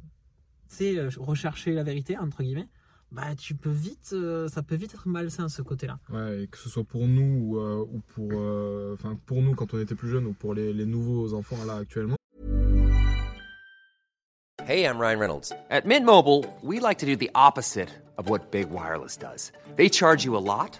euh, rechercher la vérité, entre guillemets, bah, tu peux vite, euh, ça peut vite être malsain ce côté-là. Ouais, et que ce soit pour nous ou, euh, ou pour, euh, enfin pour nous quand on était plus jeunes ou pour les, les nouveaux enfants là actuellement. Hey, I'm Ryan Reynolds. At Mint Mobile, we like to do the opposite of what Big Wireless does. They charge you a lot,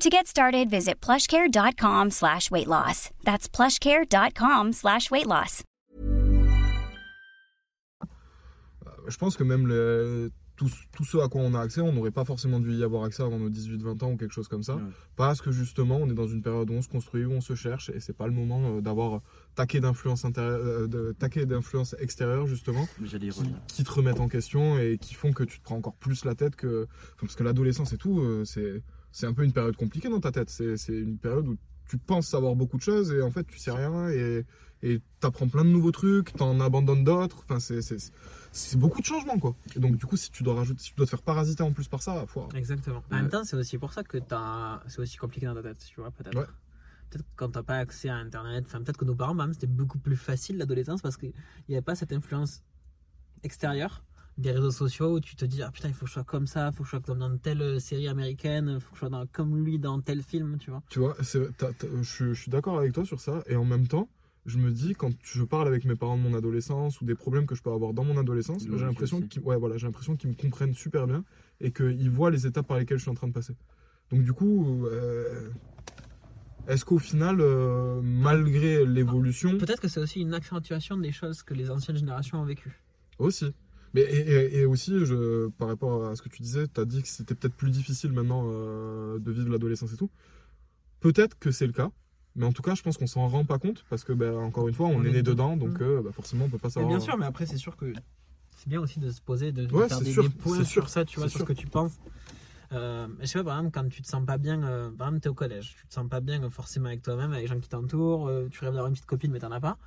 To get started, visit plushcare.com slash weight loss. That's plushcare.com slash weight loss. Euh, Je pense que même le, tout, tout ce à quoi on a accès, on n'aurait pas forcément dû y avoir accès avant nos 18-20 ans ou quelque chose comme ça. Ouais. Parce que justement, on est dans une période où on se construit, où on se cherche, et c'est pas le moment euh, d'avoir taqué d'influence euh, taquet d'influence extérieure justement, qui, te remettent en question et qui font que tu te prends encore plus la tête que, enfin, parce que l'adolescence et tout, c'est c'est un peu une période compliquée dans ta tête. C'est une période où tu penses savoir beaucoup de choses et en fait tu sais rien et et t'apprends plein de nouveaux trucs, t'en abandonnes d'autres. Enfin c'est beaucoup de changements quoi. Et donc du coup si tu dois rajouter, si tu dois te faire parasiter en plus par ça, faut, Exactement. En même temps, c'est aussi pour ça que c'est aussi compliqué dans ta tête, tu vois, peut-être. Ouais. Peut-être quand t'as pas accès à Internet, enfin, peut-être que nos parents, même, c'était beaucoup plus facile l'adolescence parce qu'il n'y avait pas cette influence extérieure des réseaux sociaux où tu te dis, ah putain, il faut que je sois comme ça, il faut que je sois comme dans telle euh, série américaine, il faut que je sois dans- comme lui dans tel film, tu vois. Tu vois, je, suis d'accord avec toi sur ça. Et en même temps, je me dis, quand je parle avec mes parents de mon adolescence ou des problèmes que je peux avoir dans mon adolescence, j'ai l'impression qu'ils ouais, voilà, j'ai l'impression qu'ils me comprennent super bien et qu'ils voient les étapes par lesquelles je suis en train de passer. Donc du coup, euh, est-ce qu'au final, euh, malgré l'évolution, Peut-être que c'est aussi une accentuation des choses que les anciennes générations ont vécues. aussi. Mais et, aussi, je, par rapport à ce que tu disais, tu as dit que c'était peut-être plus difficile maintenant euh, de vivre l'adolescence et tout. Peut-être que c'est le cas, mais en tout cas, je pense qu'on s'en rend pas compte parce que, ben, encore une fois, on, On est est né dedans. dedans, donc euh, bah, forcément, on peut pas Mais savoir. bien sûr, mais après, c'est sûr que c'est bien aussi de se poser, de, Ouais, faire des, sûr, des points sur ça, tu vois, sur sûr. ce que tu penses. Euh, je sais pas, par exemple, quand tu te sens pas bien, euh, par exemple, t'es au collège, tu te sens pas bien euh, forcément avec toi-même, avec les gens qui t'entourent, euh, tu rêves d'avoir une petite copine, mais t'en as pas.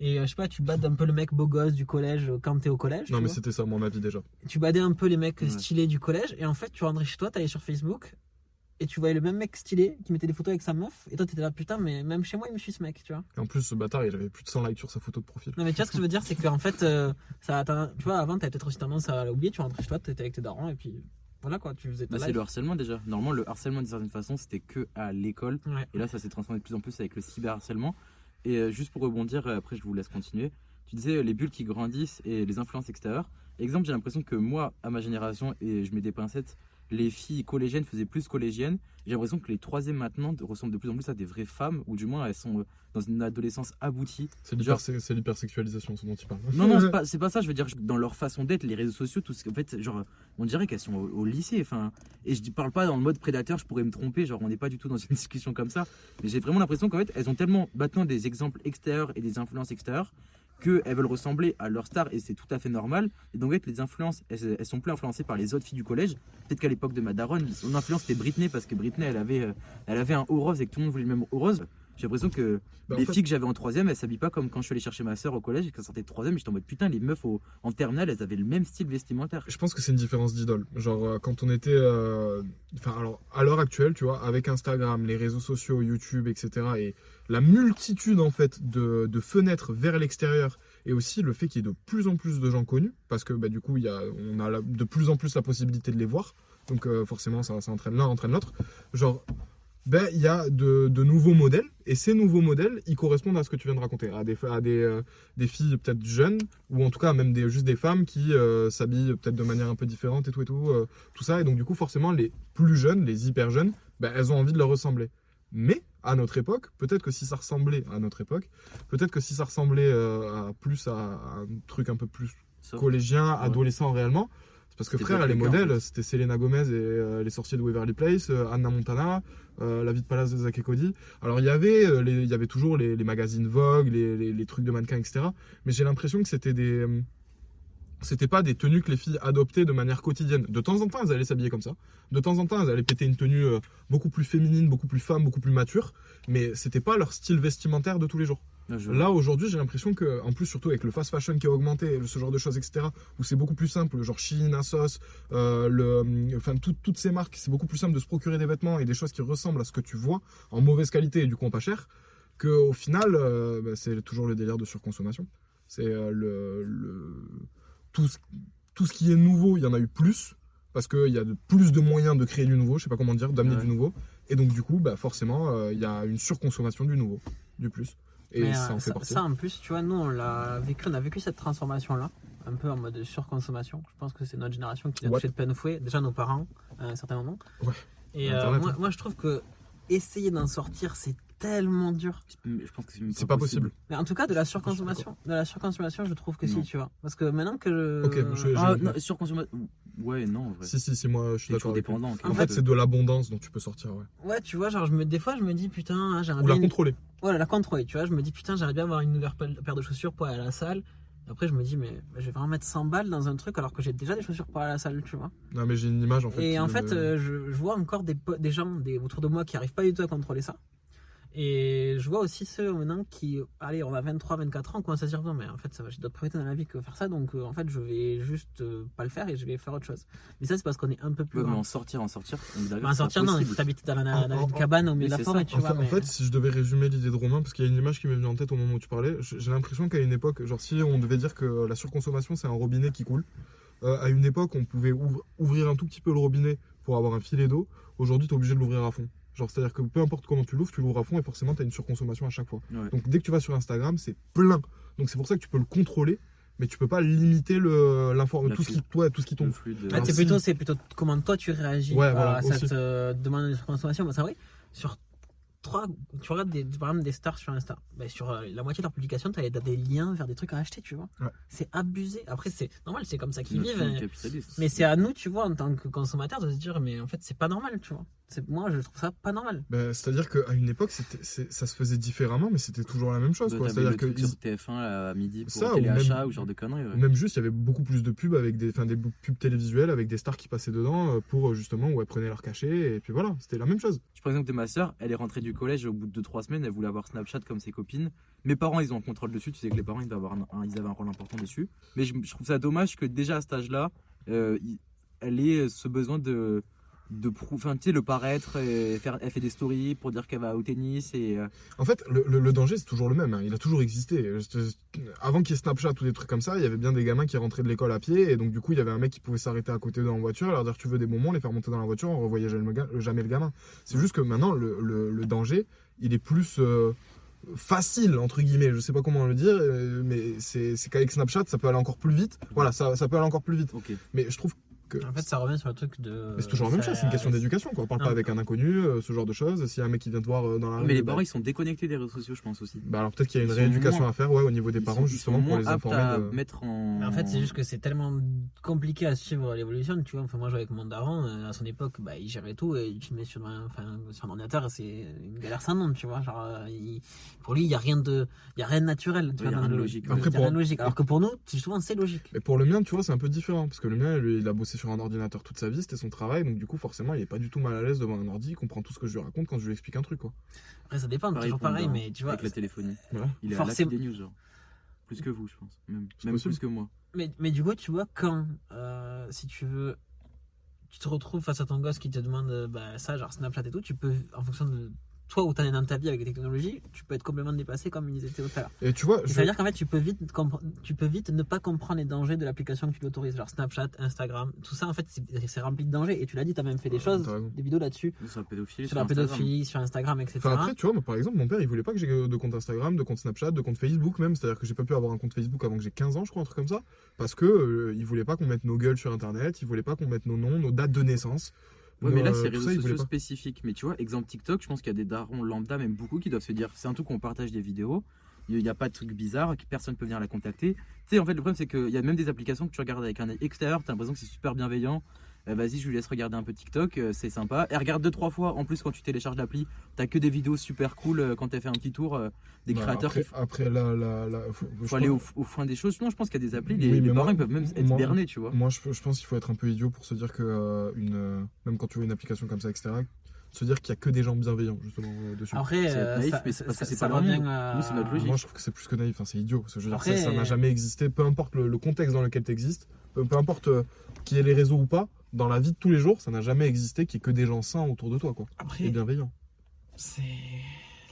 Et euh, je sais pas, tu bades un peu le mec beau gosse du collège euh, quand t'es au collège. Non, mais c'était ça mon avis déjà. tu badais un peu les mecs Ouais. stylés du collège, et en fait, tu rentrais chez toi, t'allais sur Facebook, et tu voyais le même mec stylé qui mettait des photos avec sa meuf, et toi t'étais là, putain, mais même chez moi, il me suit ce mec, tu vois. Et en plus, ce bâtard, il avait plus de 100 likes sur sa photo de profil. Non mais tu vois ce que je veux dire c'est qu'en fait euh, ça tu vois avant t'avais peut-être aussi tendance à l'oublier tu rentrais chez toi t'étais avec tes darons et puis voilà quoi tu faisais Bah, c'est le harcèlement déjà. Normalement, le harcèlement d'une certaine façon, c'était que à l'école. Ouais. Et là, ça s'est transformé de plus en plus avec le cyberharcèlement. Et euh, juste pour rebondir, euh, après je vous laisse continuer. Tu disais euh, les bulles qui grandissent et les influences extérieures. Exemple, j'ai l'impression que moi, à ma génération, et je mets des pincettes, les filles collégiennes faisaient plus collégiennes. J'ai l'impression que les troisièmes maintenant ressemblent de plus en plus à des vraies femmes, ou du moins elles sont euh, dans une adolescence aboutie. C'est Genre- l'hyper- c'est l'hypersexualisation, ce dont tu parles. Non, non, c'est pas, ça. Je veux dire, dans leur façon d'être, les réseaux sociaux, tout ce en fait, genre, on dirait qu'elles sont au, au lycée. Enfin, et je parle pas dans le mode prédateur, je pourrais me tromper. Genre, on n'est pas du tout dans une discussion comme ça. Mais j'ai vraiment l'impression qu'en fait, elles ont tellement maintenant des exemples extérieurs et des influences extérieures qu'elles veulent ressembler à leur star et c'est tout à fait normal. Et donc, les influences, elles, sont plus influencées par les autres filles du collège. Peut-être qu'à l'époque de ma daronne, son influence c'était Britney parce que Britney, elle avait, euh, elle avait un haut rose et que tout le monde voulait le même haut rose. J'ai l'impression que Bah, les fait- filles que j'avais en troisième, elles s'habillent pas comme quand je suis allé chercher ma sœur au collège et qu'elle sortait de troisième. J'étais en mode putain, les meufs au- en terminale, elles avaient le même style vestimentaire. Je pense que c'est une différence d'idole. Genre, euh, quand on était. euh, Enfin, alors, à l'heure actuelle, tu vois, avec Instagram, les réseaux sociaux, YouTube, etc., et la multitude, en fait, de, de fenêtres vers l'extérieur, et aussi le fait qu'il y ait de plus en plus de gens connus, parce que, bah, du coup, il y a, on a la- de plus en plus la possibilité de les voir. Donc, euh, forcément, ça, ça entraîne l'un, entraîne l'autre. Genre. Ben, il y a de, de nouveaux modèles, et ces nouveaux modèles, ils correspondent à ce que tu viens de raconter, à des, à des, euh, des filles peut-être jeunes, ou en tout cas même des, juste des femmes qui euh, s'habillent peut-être de manière un peu différente et tout et tout, euh, tout ça. Et donc du coup forcément les plus jeunes, les hyper jeunes, ben, elles ont envie de leur ressembler. Mais à notre époque, peut-être que si ça ressemblait à notre époque, peut-être que si ça ressemblait à plus à, à un truc un peu plus collégien, adolescent réellement. Parce que frère, les modèles, c'était Selena Gomez et euh, les sorciers de Waverly Place, euh, Anna Montana, euh, La vie de palace de Zack et Cody. Alors il y avait, il y avait toujours les, les magazines Vogue, les, les- les trucs de mannequins, etc. Mais j'ai l'impression que c'était des, c'était pas des tenues que les filles adoptaient de manière quotidienne. De temps en temps, elles allaient s'habiller comme ça. De temps en temps, elles allaient péter une tenue beaucoup plus féminine, beaucoup plus femme, beaucoup plus mature. Mais c'était pas leur style vestimentaire de tous les jours. Je- Là aujourd'hui j'ai l'impression que en plus surtout avec le fast fashion qui a augmenté ce genre de choses etc où c'est beaucoup plus simple genre Shein, Asos euh, le, enfin tout- toutes ces marques c'est beaucoup plus simple de se procurer des vêtements et des choses qui ressemblent à ce que tu vois en mauvaise qualité et du coup en pas cher que au final euh, bah, c'est toujours le délire de surconsommation. C'est euh, le, le- tout, ce, tout ce qui est nouveau il y en a eu plus parce qu'il y a de, plus de moyens de créer du nouveau je sais pas comment dire d'amener Ouais. du nouveau. Et donc du coup bah, forcément euh, il y a une surconsommation du nouveau du plus et Mais, ça euh, en fait ça, partie ça, en plus, tu vois, nous on l'a vécu, on a vécu cette transformation-là, un peu en mode surconsommation. Je pense que c'est notre génération qui l'a touché de plein fouet, déjà nos parents à un certain moment. Ouais. Et euh, moi, hein. moi, je trouve que essayer d'en sortir, c'est tellement dur. Je pense que c'est pas possible. Mais en tout cas, de la surconsommation, de la surconsommation, je trouve que si, tu vois. Parce que maintenant que je... Ok, je- Ah, je- non, surconsommation. Ouais, non, en vrai. Si, si, si, moi je suis d'accord. dépendant. En fait, c'est de l'abondance dont tu peux sortir, ouais. Ouais, tu vois, genre, je me, des fois, je me dis, putain, hein, j'aimerais Ou bien la une- contrôler. Ouais, la contrôler, tu vois. Je me dis, putain, j'aimerais bien avoir une nouvelle paire de chaussures pour aller à la salle. Après, je me dis, mais je vais vraiment mettre 100 balles dans un truc alors que j'ai déjà des chaussures pour aller à la salle, tu vois. Non, mais j'ai une image en fait. Et en me- fait, euh, je, je vois encore des, des gens des, autour de moi qui arrivent pas du tout à contrôler ça. Et je vois aussi ceux maintenant qui, allez, on a 23, 24 ans, commencent à se dire non, mais en fait, ça va, j'ai d'autres priorités dans la vie que faire ça, donc euh, en fait, je vais juste euh, pas le faire et je vais faire autre chose. Mais ça, c'est parce qu'on est un peu plus Ouais, mais en sortir, en sortir. Bah, en sortir, non, il faut t'habiter dans, la- En- dans en- une cabane au milieu de la forêt, tu En vois. fait, mais... en fait, si je devais résumer l'idée de Romain, parce qu'il y a une image qui m'est venue en tête au moment où tu parlais, j'ai l'impression qu'à une époque, genre si on devait dire que la surconsommation c'est un robinet qui coule, euh, à une époque on pouvait ouvrir un tout petit peu le robinet pour avoir un filet d'eau, aujourd'hui tu es obligé de l'ouvrir à fond. Genre c'est-à-dire que peu importe comment tu l'ouvres, tu l'ouvres à fond et forcément tu as une surconsommation à chaque fois. Ouais. Donc dès que tu vas sur Instagram, c'est plein. Donc c'est pour ça que tu peux le contrôler, mais tu peux pas limiter le l'inform- tout ce qui toi tout ce qui Le tombe. flux de- fait, Alors, c'est plutôt, c'est plutôt comment toi tu réagis Ouais, à voilà, cette aussi. euh, demande de consommation. Bah, c'est vrai, sur trois, tu regardes des, par exemple des stars sur Insta, bah, sur euh, la moitié de leurs publications, tu as, des liens vers des trucs à acheter, tu vois. Ouais. C'est abusé. Après, c'est normal, c'est comme ça qu'ils vivent. monde hein. Mais c'est à nous, tu vois, en tant que consommateur, de se dire, mais en fait, c'est pas normal, tu vois. Moi, je trouve ça pas normal. Ben, c'est-à-dire qu'à une époque, ça se faisait différemment, mais c'était toujours la même chose. T'avais C'est-à-dire que sur TF1 à midi pour Ça, ou téléachat même- ou genre de conneries. ouais. Ou même juste, il y avait beaucoup plus de pubs avec des, enfin, des pubs télévisuelles avec des stars qui passaient dedans euh, pour euh, justement où elles prenaient leur cachet et puis voilà, c'était la même chose. Je prends l'exemple de ma soeur, elle est rentrée du collège au bout de 2-3 semaines, elle voulait avoir Snapchat comme ses copines. Mes parents, ils ont un contrôle dessus, tu sais que les parents, ils, doivent avoir un- un- ils avaient un rôle important dessus. Mais je, je trouve ça dommage que déjà à cet âge-là, euh, elle ait ce besoin de, de enfin, tu sais, le paraître, et faire, elle fait des stories pour dire qu'elle va au tennis et euh, En fait, le, le- le danger, c'est toujours le même. hein. Il a toujours existé. Avant qu'il y ait Snapchat ou des trucs comme ça, il y avait bien des gamins qui rentraient de l'école à pied et donc du coup, il y avait un mec qui pouvait s'arrêter à côté d'eux en voiture, leur dire tu veux des bonbons, les faire monter dans la voiture, on revoyait jamais le, le gamin. C'est juste que maintenant, le, le- danger, il est plus. euh, facile entre guillemets je sais pas comment le dire euh, mais c'est qu'avec Snapchat ça peut aller encore plus vite voilà ça, ça peut aller encore plus vite mais je trouve que En fait, ça revient sur le truc de. mais c'est toujours la même chose c'est une question d'éducation quoi on parle Non. pas avec un inconnu euh, ce genre de choses s'il y a un mec qui vient te voir euh, dans la rue Mais les bah, parents, ils sont déconnectés des réseaux sociaux, je pense aussi. bah alors peut-être qu'il y a une rééducation moins- à faire ouais au niveau des Ils parents sont- justement ils sont pour moins les informer à de- mettre en. Mais En fait, c'est juste que c'est tellement compliqué à suivre l'évolution, tu vois. Enfin, moi, je jouais avec mon daron, euh, à son époque, bah, il gérait tout et il filmait sur un, enfin, sur un ordinateur, c'est une galère sans nom, tu vois. Genre, il- pour lui, il n'y a rien de, il y a rien de naturel. Tu vois, rien de logique. il y a Après, rien de pour- logique. Alors que pour nous, c'est souvent, c'est logique. Mais pour le mien, tu vois, c'est un peu différent. Parce que le mien, lui, il a bossé sur un ordinateur toute sa vie, c'était son travail. Donc, du coup, forcément, il est pas du tout mal à l'aise devant un ordi. Il comprend tout ce que je lui raconte quand je lui explique un truc, quoi. Après, ça dépend, Pareil toujours pareil, mais tu vois. Avec la téléphonie. Voilà. Il est à Forcément- l'affût des news, genre. Plus que vous, je pense. Même, plus que moi. Mais, mais du coup, tu vois, quand, euh, si tu veux, tu te retrouves face à ton gosse qui te demande bah, ça, genre Snapchat et tout, tu peux, en fonction de toi où tu en es dans ta vie avec les technologies, tu peux être complètement dépassé comme ils étaient tout à l'heure. Et tu vois, Et je- Ça veut dire qu'en fait, tu peux, vite compre- tu peux vite ne pas comprendre les dangers de l'application que tu l'autorises. Genre Snapchat, Instagram, tout ça, en fait, c'est rempli de dangers. Et tu l'as dit, tu as même fait des Ouais, choses, des vidéos là-dessus, Sur la pédophilie. sur la Instagram. pédophilie, sur Instagram, etc. Enfin, après, tu vois, moi, par exemple, mon père, il voulait pas que j'ai de compte Instagram, de compte Snapchat, de compte Facebook même. C'est-à-dire que j'ai pas pu avoir un compte Facebook avant que j'ai 15 ans, je crois, un truc comme ça. Parce que euh, il voulait pas qu'on mette nos gueules sur Internet, il voulait pas qu'on mette nos noms, nos dates de naissance. Ouais, mais là, Euh, c'est réseaux sociaux spécifiques. Mais tu vois, exemple TikTok, je pense qu'il y a des darons lambda, même beaucoup, qui doivent se dire c'est un truc où on partage des vidéos. Il n'y a pas de truc bizarre, personne peut venir la contacter. Tu sais, en fait, le problème, c'est qu'il y a même des applications que tu regardes avec un œil extérieur, tu as l'impression que c'est super bienveillant. Euh, Vas-y, je lui laisse regarder un peu TikTok, euh, c'est sympa. Et regarde deux, trois fois. En plus, quand tu télécharges l'appli, t'as que des vidéos super cool euh, quand t'as fait un petit tour. euh, des Bah, créateurs après, qui après là, là, là, faut, aller au, au fond des choses. Sinon, je pense qu'il y a des applis, les, Oui, les parents moi- ils peuvent même être moi- bernés, tu vois. Moi, je, je pense qu'il faut être un peu idiot pour se dire que euh, une, euh, même quand tu vois une application comme ça, etc., se dire qu'il y a que des gens bienveillants justement dessus. Après, C'est euh, naïf, ça, mais c'est parce que c'est ça pas leur à- Nous, c'est notre logique. Moi, je trouve que c'est plus que naïf. Enfin, c'est idiot. Parce que je veux Après, ça- ça n'a jamais existé. Peu importe le, le contexte dans lequel tu existes, peu, peu importe euh, qui est les réseaux ou pas, dans la vie de tous les jours, ça n'a jamais existé qu'il y ait que des gens sains autour de toi, quoi. Après, Et bienveillants. c'est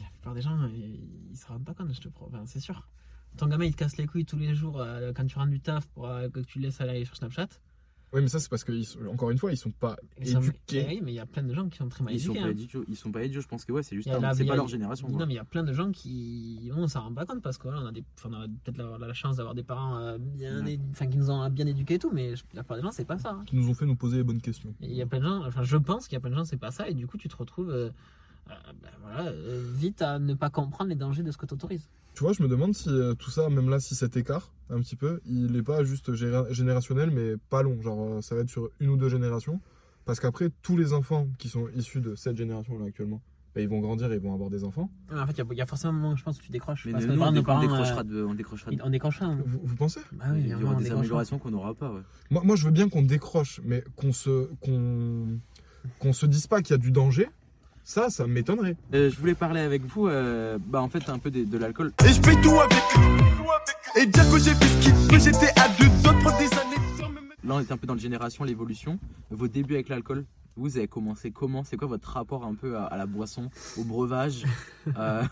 la plupart des gens ils, se rendent pas compte je te enfin, c'est sûr ton gamin il te casse les couilles tous les jours euh, quand tu rentres du taf pour euh, que tu le laisses aller sur Snapchat Oui, mais ça, c'est parce que, ils sont- encore une fois, ils sont pas Ils sont- éduqués. Eh oui, mais il y a plein de gens qui sont très mal Ils sont, éduqués pas hein. ils sont pas idiots, je pense que ouais, c'est juste c'est pas a- leur génération. quoi. non mais il y a plein de gens qui on s'en rend pas compte parce que voilà, on a des enfin, on a peut-être la, la chance d'avoir des parents euh, bien Ouais. enfin qui nous ont bien éduqués et tout mais la plupart des gens c'est pas ça hein. Qui nous ont fait nous poser les bonnes questions. Il y a plein de gens enfin je pense qu'il y a plein de gens c'est pas ça et du coup tu te retrouves euh, euh, ben voilà, euh, vite à ne pas comprendre les dangers de ce que tu autorises Tu vois, je me demande si euh, tout ça, même là, si cet écart, un petit peu, il n'est pas juste générationnel, mais pas long. Genre, euh, ça va être sur une ou deux générations. Parce qu'après, tous les enfants qui sont issus de cette génération-là actuellement, bah, ils vont grandir et ils vont avoir des enfants. en fait il y a- il y, a forcément un moment je pense où tu décroches Mais parce nous, que on, par dé- nos parents on euh, décrochera de, on décrochera de- on décrochera hein. Vous, vous pensez? Bah oui il y aura des améliorations qu'on n'aura pas. Ouais. moi, moi, je veux bien qu'on décroche, mais qu'on se, qu'on, qu'on se dise pas qu'il y a du danger. Ça, ça m'étonnerait. Euh, je voulais parler avec vous, euh, bah en fait un peu de, l'alcool. Et je paye tout avec Et dire que j'ai fait ce qu'il peut, j'étais à deux d'autres des années Là on est un peu dans le génération, l'évolution. Vos débuts avec l'alcool, vous avez commencé comment? C'est quoi votre rapport un peu à, à la boisson, au breuvage? Euh,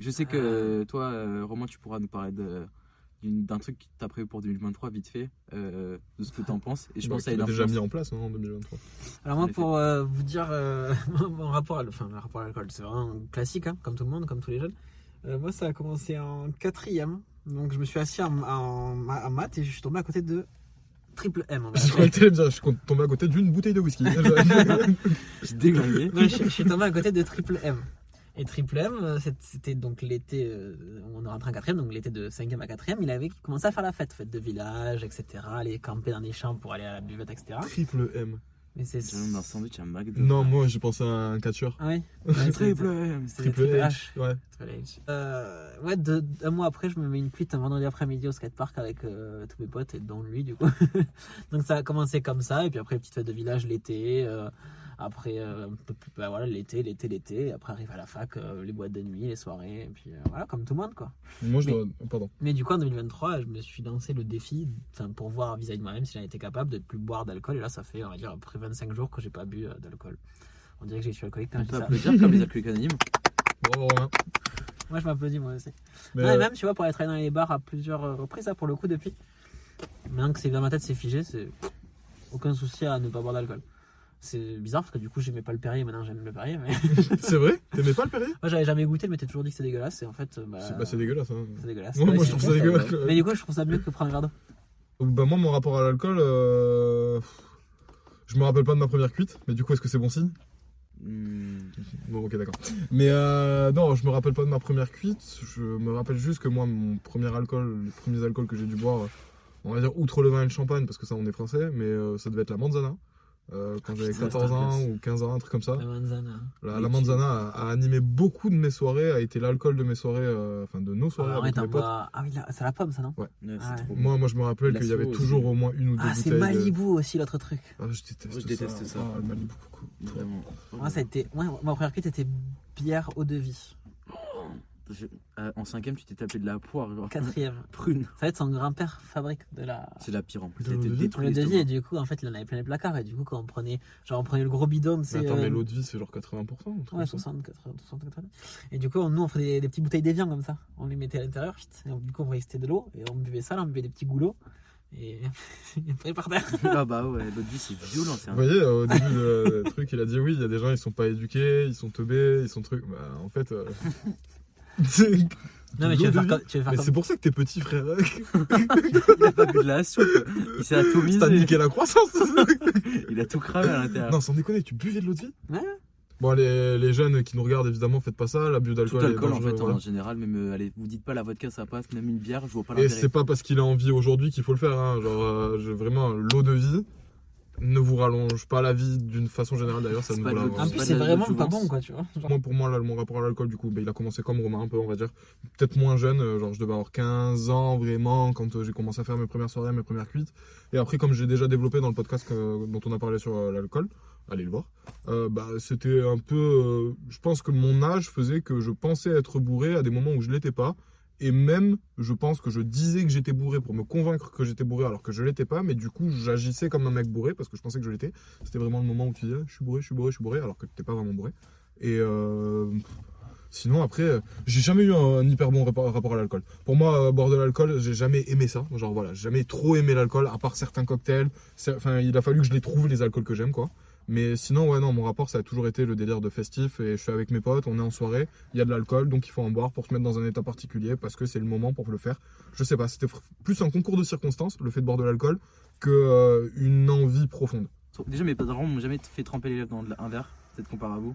Je sais que toi, Romain, tu pourras nous parler de d'un truc que t'as prévu pour 2023 vite fait, euh, de ce que t'en penses. Et je Bah, pense à qu'il une a déjà mis en place hein, en 2023. Alors moi pour euh, vous dire euh, mon rapport à, enfin, le rapport à l'alcool, c'est vraiment classique, hein, comme tout le monde, comme tous les jeunes. Euh, moi ça a commencé en quatrième, donc je me suis assis en, en, en maths et je suis tombé à côté de Triple M. Je suis tombé à côté d'une bouteille de whisky. Je déglingué. Je suis tombé à côté de Triple M. Et Triple M, euh, c'était donc l'été, euh, on est rentré en quatrième, donc l'été de cinquième à quatrième, il avait commencé à faire la fête, fête de village, etc., aller camper dans les champs pour aller à la buvette, etc. Triple M. Mais c'est... Un sandwich à McDo. Non, moi j'ai pensé à un catcheur. Ah oui Triple M. C'est Triple Triple H. Ouais. Triple H. Euh, ouais, deux- un mois après, je me mets une cuite un vendredi après-midi au skatepark avec euh, tous mes potes, et dont lui, du coup. Donc ça a commencé comme ça, et puis après, petite fête de village l'été. euh, après, euh, bah, voilà, l'été, l'été, l'été. Après, arrive à la fac, euh, les boîtes de nuit, les soirées, et puis euh, voilà, comme tout le monde, quoi. Moi je Mais- dois. Pardon. Mais du coup, en 2023, je me suis lancé le défi, pour voir vis-à-vis de moi-même si j'en étais capable de ne plus boire d'alcool. Et là, ça fait, on va dire, après 25 jours que j'ai pas bu euh, d'alcool. On dirait que je suis alcoolique quand je dis peut ça. applaudir comme les alcooliques anonymes. Bravo Romain. Moi, je m'applaudis, moi aussi. Mais, Non, et même, tu vois, pour aller travailler dans les bars à plusieurs reprises, là, pour le coup, depuis. Maintenant que c'est dans ma tête, c'est figé, c'est aucun souci à ne pas boire d'alcool. C'est bizarre parce que du coup, j'aimais pas le Perrier, maintenant j'aime le Perrier. Mais... C'est vrai? T'aimais pas le Perrier? Moi, j'avais jamais goûté, mais t'as toujours dit que c'est dégueulasse. Et en fait, bah, C'est bah, c'est dégueulasse. Hein. c'est dégueulasse. Ouais, moi, je trouve ça dégueulasse. Mais du coup, je trouve ça mieux que prendre un verre d'eau. Bah, moi, mon rapport à l'alcool, euh, je me rappelle pas de ma première cuite, mais du coup, est-ce que c'est bon signe? Hmm. Bon, ok, d'accord. Mais euh, non, je me rappelle pas de ma première cuite. Je me rappelle juste que moi, mon premier alcool, les premiers alcools que j'ai dû boire, on va dire outre le vin et le champagne, parce que ça, on est français, mais euh, ça devait être la manzana. Euh, quand j'avais putain, 14 ans ou 15 ans, un truc comme ça. La manzana. La, la manzana a, a animé beaucoup de mes soirées, a été l'alcool de mes soirées, euh, enfin de nos soirées Ah, ouais, avec t'en mes potes. bois- ah oui, c'est la pomme, ça, non Ouais. Ouais, c'est Ah trop. Moi, moi, je me rappelle qu'il y avait toujours au moins une ou deux Ah, c'est bouteilles. de- Malibu aussi, l'autre truc. Ah, je déteste, Je déteste ça. Ah, le Malibu, beaucoup. Vraiment. Moi, ça a été. ouais, ma première cuite était bière eau de vie. Je- euh, En cinquième, tu t'es tapé de la poire. genre. Quatrième. Prune. Ça va être son grand-père fabrique de la. C'est la pire en plus. De Elle était de vie détruite, Le devis et du coup en fait il en avait plein les placards et du coup quand on prenait genre on prenait le gros bidon Mais c'est attends, mais l'eau de vie, c'est genre 80%. un truc ouais comme ça. 60 80 60 80 et du coup on- nous on faisait des, des petites bouteilles d'évian comme ça on les mettait à l'intérieur chut, et on- du coup on voyait que c'était de l'eau et on buvait ça là on buvait des petits goulots et après par terre Ah bah ouais, l'autre vie c'est violent. c'est un- Vous voyez, euh, au début du truc, il a dit oui, il y a des gens, ils sont pas éduqués, ils sont teubés, ils sont trucs. Bah, en fait. euh, non mais tu vas faire comme, tu vas faire Mais comme- c'est pour ça que t'es petit, frère. Il a pas bu de la soupe. Il s'est atomisé. T'as niqué la croissance. Il a tout cramé à l'intérieur. non, sans déconner, tu buvais de l'eau de vie Ouais. Bon, les, les jeunes qui nous regardent, évidemment, faites pas ça. L'abus Tout d'alcool est alcool en dangereux, fait voilà. en général, même euh, allez, vous dites pas la vodka ça passe, même une bière, je vois pas Et l'intérêt. c'est pas parce qu'il a envie aujourd'hui qu'il faut le faire. Hein. Genre, euh, je- vraiment, l'eau de vie ne vous rallonge pas la vie d'une façon générale. D'ailleurs, ça ne pas vous la en c'est plus c'est vraiment pas bon quoi tu vois Genre, Moi, pour moi, là, mon rapport à l'alcool, du coup, bah, il a commencé comme Romain, un peu, on va dire. Peut-être moins jeune, euh, genre je devais avoir 15 ans vraiment quand euh, j'ai commencé à faire mes premières soirées, mes premières cuites. Et après, comme j'ai déjà développé dans le podcast que- dont on a parlé sur euh, l'alcool, allez le voir, euh, bah, c'était un peu. euh, je pense que mon âge faisait que je pensais être bourré à des moments où je l'étais pas. Et même, je pense que je disais que j'étais bourré pour me convaincre que j'étais bourré alors que je l'étais pas, mais du coup, j'agissais comme un mec bourré parce que je pensais que je l'étais. C'était vraiment le moment où tu disais, je suis bourré, je suis bourré, je suis bourré, alors que t'es pas vraiment bourré. Et euh, sinon, après, euh, j'ai jamais eu un, hyper bon rapport, à l'alcool. Pour moi, euh, boire de l'alcool, j'ai jamais aimé ça. Genre voilà, j'ai jamais trop aimé l'alcool, à part certains cocktails. Enfin, il a fallu que je les trouve, les alcools que j'aime, quoi. Mais sinon, ouais, non, mon rapport, ça a toujours été le délire de festif. Et je suis avec mes potes, on est en soirée, il y a de l'alcool, donc il faut en boire pour se mettre dans un état particulier, parce que c'est le moment pour le faire. Je sais pas, c'était plus un concours de circonstances, le fait de boire de l'alcool, que euh, une envie profonde. Déjà mes parents m'ont jamais fait tremper les lèvres dans un verre, peut-être qu'on part à vous.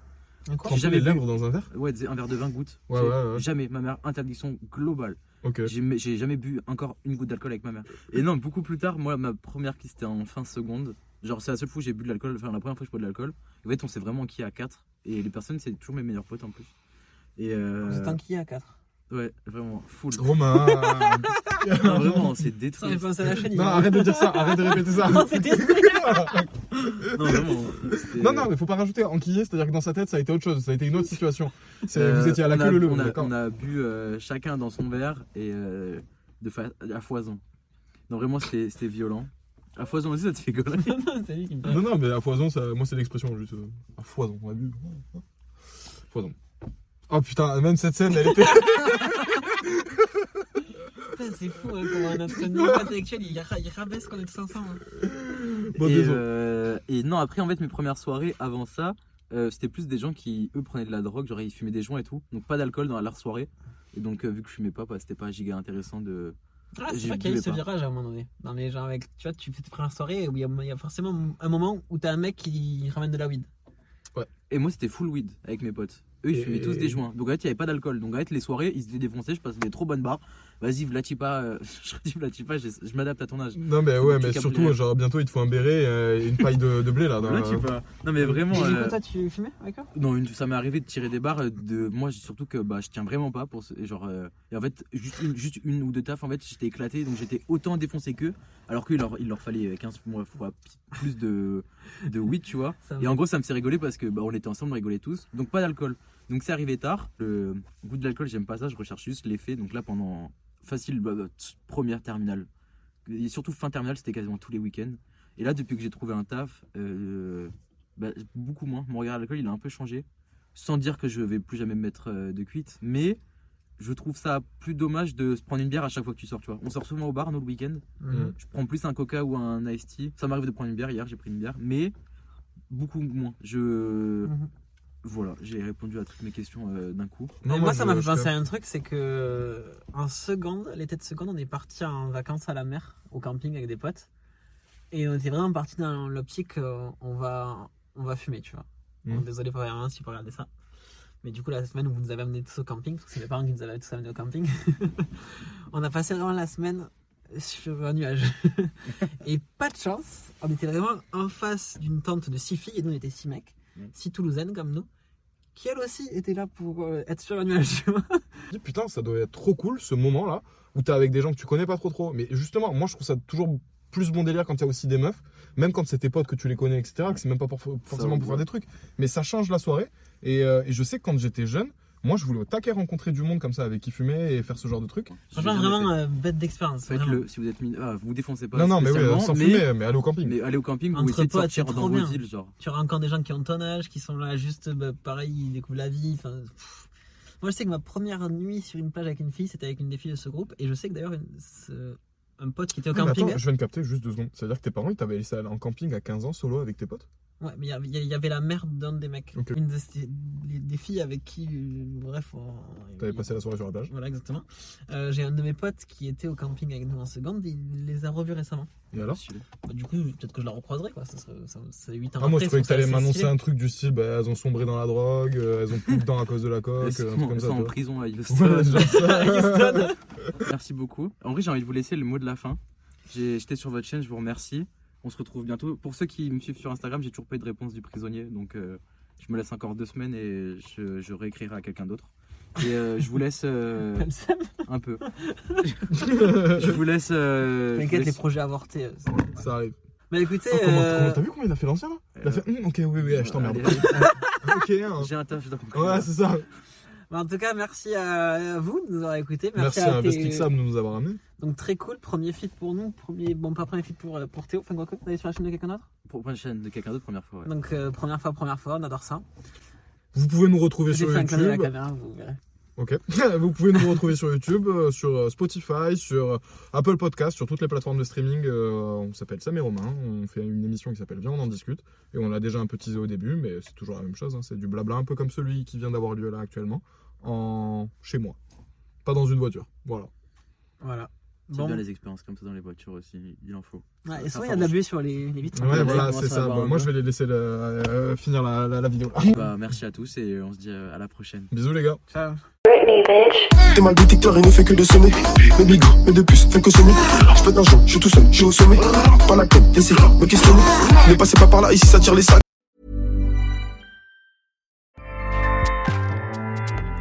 Tremper jamais les bu. lèvres dans un verre Ouais, un verre de 20 gouttes. Ouais, ouais, ouais. Jamais, ma mère, interdiction globale. Ok. J'ai j'ai jamais bu encore une goutte d'alcool avec ma mère. Et non, beaucoup plus tard, moi, ma première qui c'était en fin seconde. Genre, c'est la seule fois où j'ai bu de l'alcool, enfin, la première fois que je bois de l'alcool. En fait, on s'est vraiment enquillé à 4. Et les personnes, c'est toujours mes meilleurs potes en plus. Et euh, vous êtes enquillé à 4 Ouais, vraiment, full. Romain non, vraiment, c'est ça détruit. penser à la chaîne Non, arrête de dire ça, arrête de répéter ça. non c'était Non, vraiment. Non, non, mais faut pas rajouter enquillé, c'est-à-dire que dans sa tête, ça a été autre chose, ça a été une autre situation. C'est- Euh, vous étiez à la on a- queue le le, on a, d'accord on a bu euh, chacun dans son verre et euh, de fa- à foison. Non, vraiment, c'était c'était violent. À foison aussi, ça te fait gueuler. c'est lui qui me Non, non, mais à foison, ça, moi, c'est l'expression juste. euh, à foison, on a bu. Foison. Oh putain, même cette scène, elle était. Putain, c'est fou hein, comment notre niveau intellectuel il, ra- il rabaisse quand on est tous ensemble. hein. Bon, et, désolé. euh, et non, après, en fait, mes premières soirées avant ça, euh, c'était plus des gens qui, eux, prenaient de la drogue, genre ils fumaient des joints et tout. Donc pas d'alcool dans leur soirée. Et donc, euh, vu que je fumais pas, bah, c'était pas giga intéressant de. Ah, c'est vrai qu'il y a eu ce virage à un moment donné. Dans les gens avec, tu vois, tu fais tes premières soirées où il y, a, il y a forcément un moment où t'as un mec qui ramène de la weed. Et moi, c'était full weed avec mes potes. Eux, ils Et- fumaient tous des joints. Donc, en fait, il n'y avait pas d'alcool. Donc, en fait, les soirées, ils se faisaient défoncer. Je passais des trop bonnes barres. Vas-y, Vlatipa, euh, je dis Vlatipa, je, je m'adapte à ton âge. Non, mais ouais, mais surtout, genre, bientôt, il te faut un béret euh, et une paille de, de blé là. dans- Vlatipa. Non, mais vraiment. Euh, toi, tu fumais Non, une- ça m'est arrivé de tirer des barres. euh, De moi, j'ai- surtout que bah, je tiens vraiment pas pour ce- genre. euh, et en fait, juste une, juste une ou deux tafs, en fait, j'étais éclaté, donc j'étais autant défoncé qu'eux. Alors qu'il leur, il leur fallait 15 mois fois plus de de weed, tu vois. Ça Et va. en gros, ça me fait rigoler parce que bah, on était ensemble, on rigolait tous. Donc pas d'alcool. Donc c'est arrivé tard. Le goût de l'alcool, j'aime pas ça. Je recherche juste l'effet. Donc là, pendant facile bah, bah, première terminale, et surtout fin terminale, c'était quasiment tous les week-ends. Et là, depuis que j'ai trouvé un taf, euh, bah, beaucoup moins. Mon regard à l'alcool, il a un peu changé. Sans dire que je vais plus jamais me mettre euh, de cuite, mais je trouve ça plus dommage de se prendre une bière à chaque fois que tu sors. Tu vois, on sort souvent au bar nous le week-end. Mhm. Je prends plus un coca ou un iced tea. Ça m'arrive de prendre une bière. Hier, j'ai pris une bière, mais beaucoup moins. Je. Mhm. Voilà, j'ai répondu à toutes mes questions euh, d'un coup. Non, moi, ça m'a fait penser à un truc, c'est que en seconde, l'été de seconde, on est parti en vacances à la mer, au camping avec des potes. Et on était vraiment parti dans l'optique, euh, on va, on va fumer, tu vois. Mm. Bon, désolé pour rien si vous regardez ça. Mais du coup, la semaine où vous nous avez amenés tous au camping, parce que c'est mes parents qui nous avaient tous amenés au camping, on a passé vraiment la semaine sur un nuage. et pas de chance, on était vraiment en face d'une tente de six filles, et nous on était six mecs, Mm. six Toulousaines comme nous, qui elles aussi étaient là pour euh, être sur un nuage, putain, ça doit être trop cool ce moment-là où t'es avec des gens que tu connais pas trop trop. Mais justement, moi je trouve ça toujours plus bon délire quand il y a aussi des meufs, même quand c'est tes potes que tu les connais, etc., que c'est même pas pour- forcément Ça, pour ouais. faire des trucs. Mais ça change la soirée. Et, euh, et je sais que quand j'étais jeune, moi je voulais au taquet rencontrer du monde comme ça avec qui fumer et faire ce genre de trucs. Franchement, vraiment euh, bête d'expérience. Faites-le si vous êtes mineur. Ah, vous défoncez pas. non, non, mais oui, sans mais, fumer, mais aller au camping. mais allez au camping ou Entre essayez de potes, sortir c'est dans trop vos bien. îles, genre. Tu rencontres des gens qui ont ton âge, qui sont là juste, bah, pareil, ils découvrent la vie. enfin. Moi, je sais que ma première nuit sur une plage avec une fille, c'était avec une des filles de ce groupe. Et je sais que d'ailleurs, une- ce- un pote qui était au Ah, camping. attends, je viens de capter juste deux secondes. C'est-à-dire que tes parents, ils t'avaient laissé aller en camping à 15 ans solo avec tes potes? Ouais, mais il y avait- il y, avait la mère d'un des mecs. Ok. Une des, des- des filles avec qui, euh, bref. on- T'avais passé la soirée sur la plage Voilà, exactement. Euh, J'ai un de mes potes qui était au camping avec nous en seconde. Il les a revus récemment. Et alors. Bah, du coup, peut-être que je la recroiserai, quoi. Ça serait, ça, c'est 8 ans Ah, moi après, je croyais que ça t'allais m'annoncer un truc du style, bah, elles ont sombré dans la drogue, euh, elles ont plus de dents à cause de la coque, Elles un comme elles ça. sont tu en prison à Houston. ça. Houston. Merci beaucoup. En vrai, j'ai envie de vous laisser le mot de la fin. J'étais sur votre chaîne, je vous remercie. On se retrouve bientôt. Pour ceux qui me suivent sur Instagram, j'ai toujours pas eu de réponse du prisonnier. Donc, euh, je me laisse encore deux semaines et je, je réécrirai à quelqu'un d'autre. Et euh, je vous laisse euh, un peu. je vous laisse. euh, vous T'inquiète, les projets avortés. euh, Ça arrive. Mais écoutez, Oh, comment- euh, T'as vu comment il a fait l'ancien là? Il a fait Hum, ok, oui, oui, je t'emmerde. Ok, hein. J'ai un taf, je dois Ouais, c'est ça. Bah, en tout cas, merci à vous de nous avoir écoutés. Merci, Merci, à tes- Investic Sam de nous avoir amenés. Donc très cool, premier feat pour nous, premier bon pas premier feat pour, euh, pour Théo, enfin quoi que, d'aller sur la chaîne de quelqu'un d'autre? Pour une chaîne de quelqu'un d'autre, première fois. ouais. Donc euh, première fois, première fois, on adore ça. Vous pouvez nous retrouver J'ai sur fait un à la YouTube. caméra, vous verrez. Ok. Vous pouvez nous retrouver sur YouTube, euh, sur euh, Spotify, sur euh, Apple Podcast, sur toutes les plateformes de streaming. euh, On s'appelle Sam et Romain. On fait une émission qui s'appelle Viens, on en discute. Et on l'a déjà un peu teasé au début, mais c'est toujours la même chose. hein. C'est du blabla, un peu comme celui qui vient d'avoir lieu là actuellement, en chez moi. Pas dans une voiture. Voilà. Voilà. C'est Bon. bien les expériences comme ça dans les voitures aussi, il en faut. Ouais, et souvent il y a de la forge. buée sur les, les vitres. Ouais, Ouais, voilà, c'est ça. Bon, moi, je vais les laisser le- euh, finir la, la- la vidéo. Bah, merci à tous et on se dit à la prochaine. Bisous les gars. Ciao. T'es mal détecteur, il ne fait que de sonner. Mes bigots, mes deux puces, font que sonner. J'fais de l'argent, j'suis tout seul, j'suis au sommet. Pas la peine de me questionner. Ne passez pas par là, ici ça tire les sacs.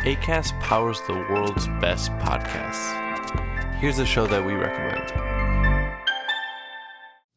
ACAST powers the world's best podcasts. Here's a show that we recommend.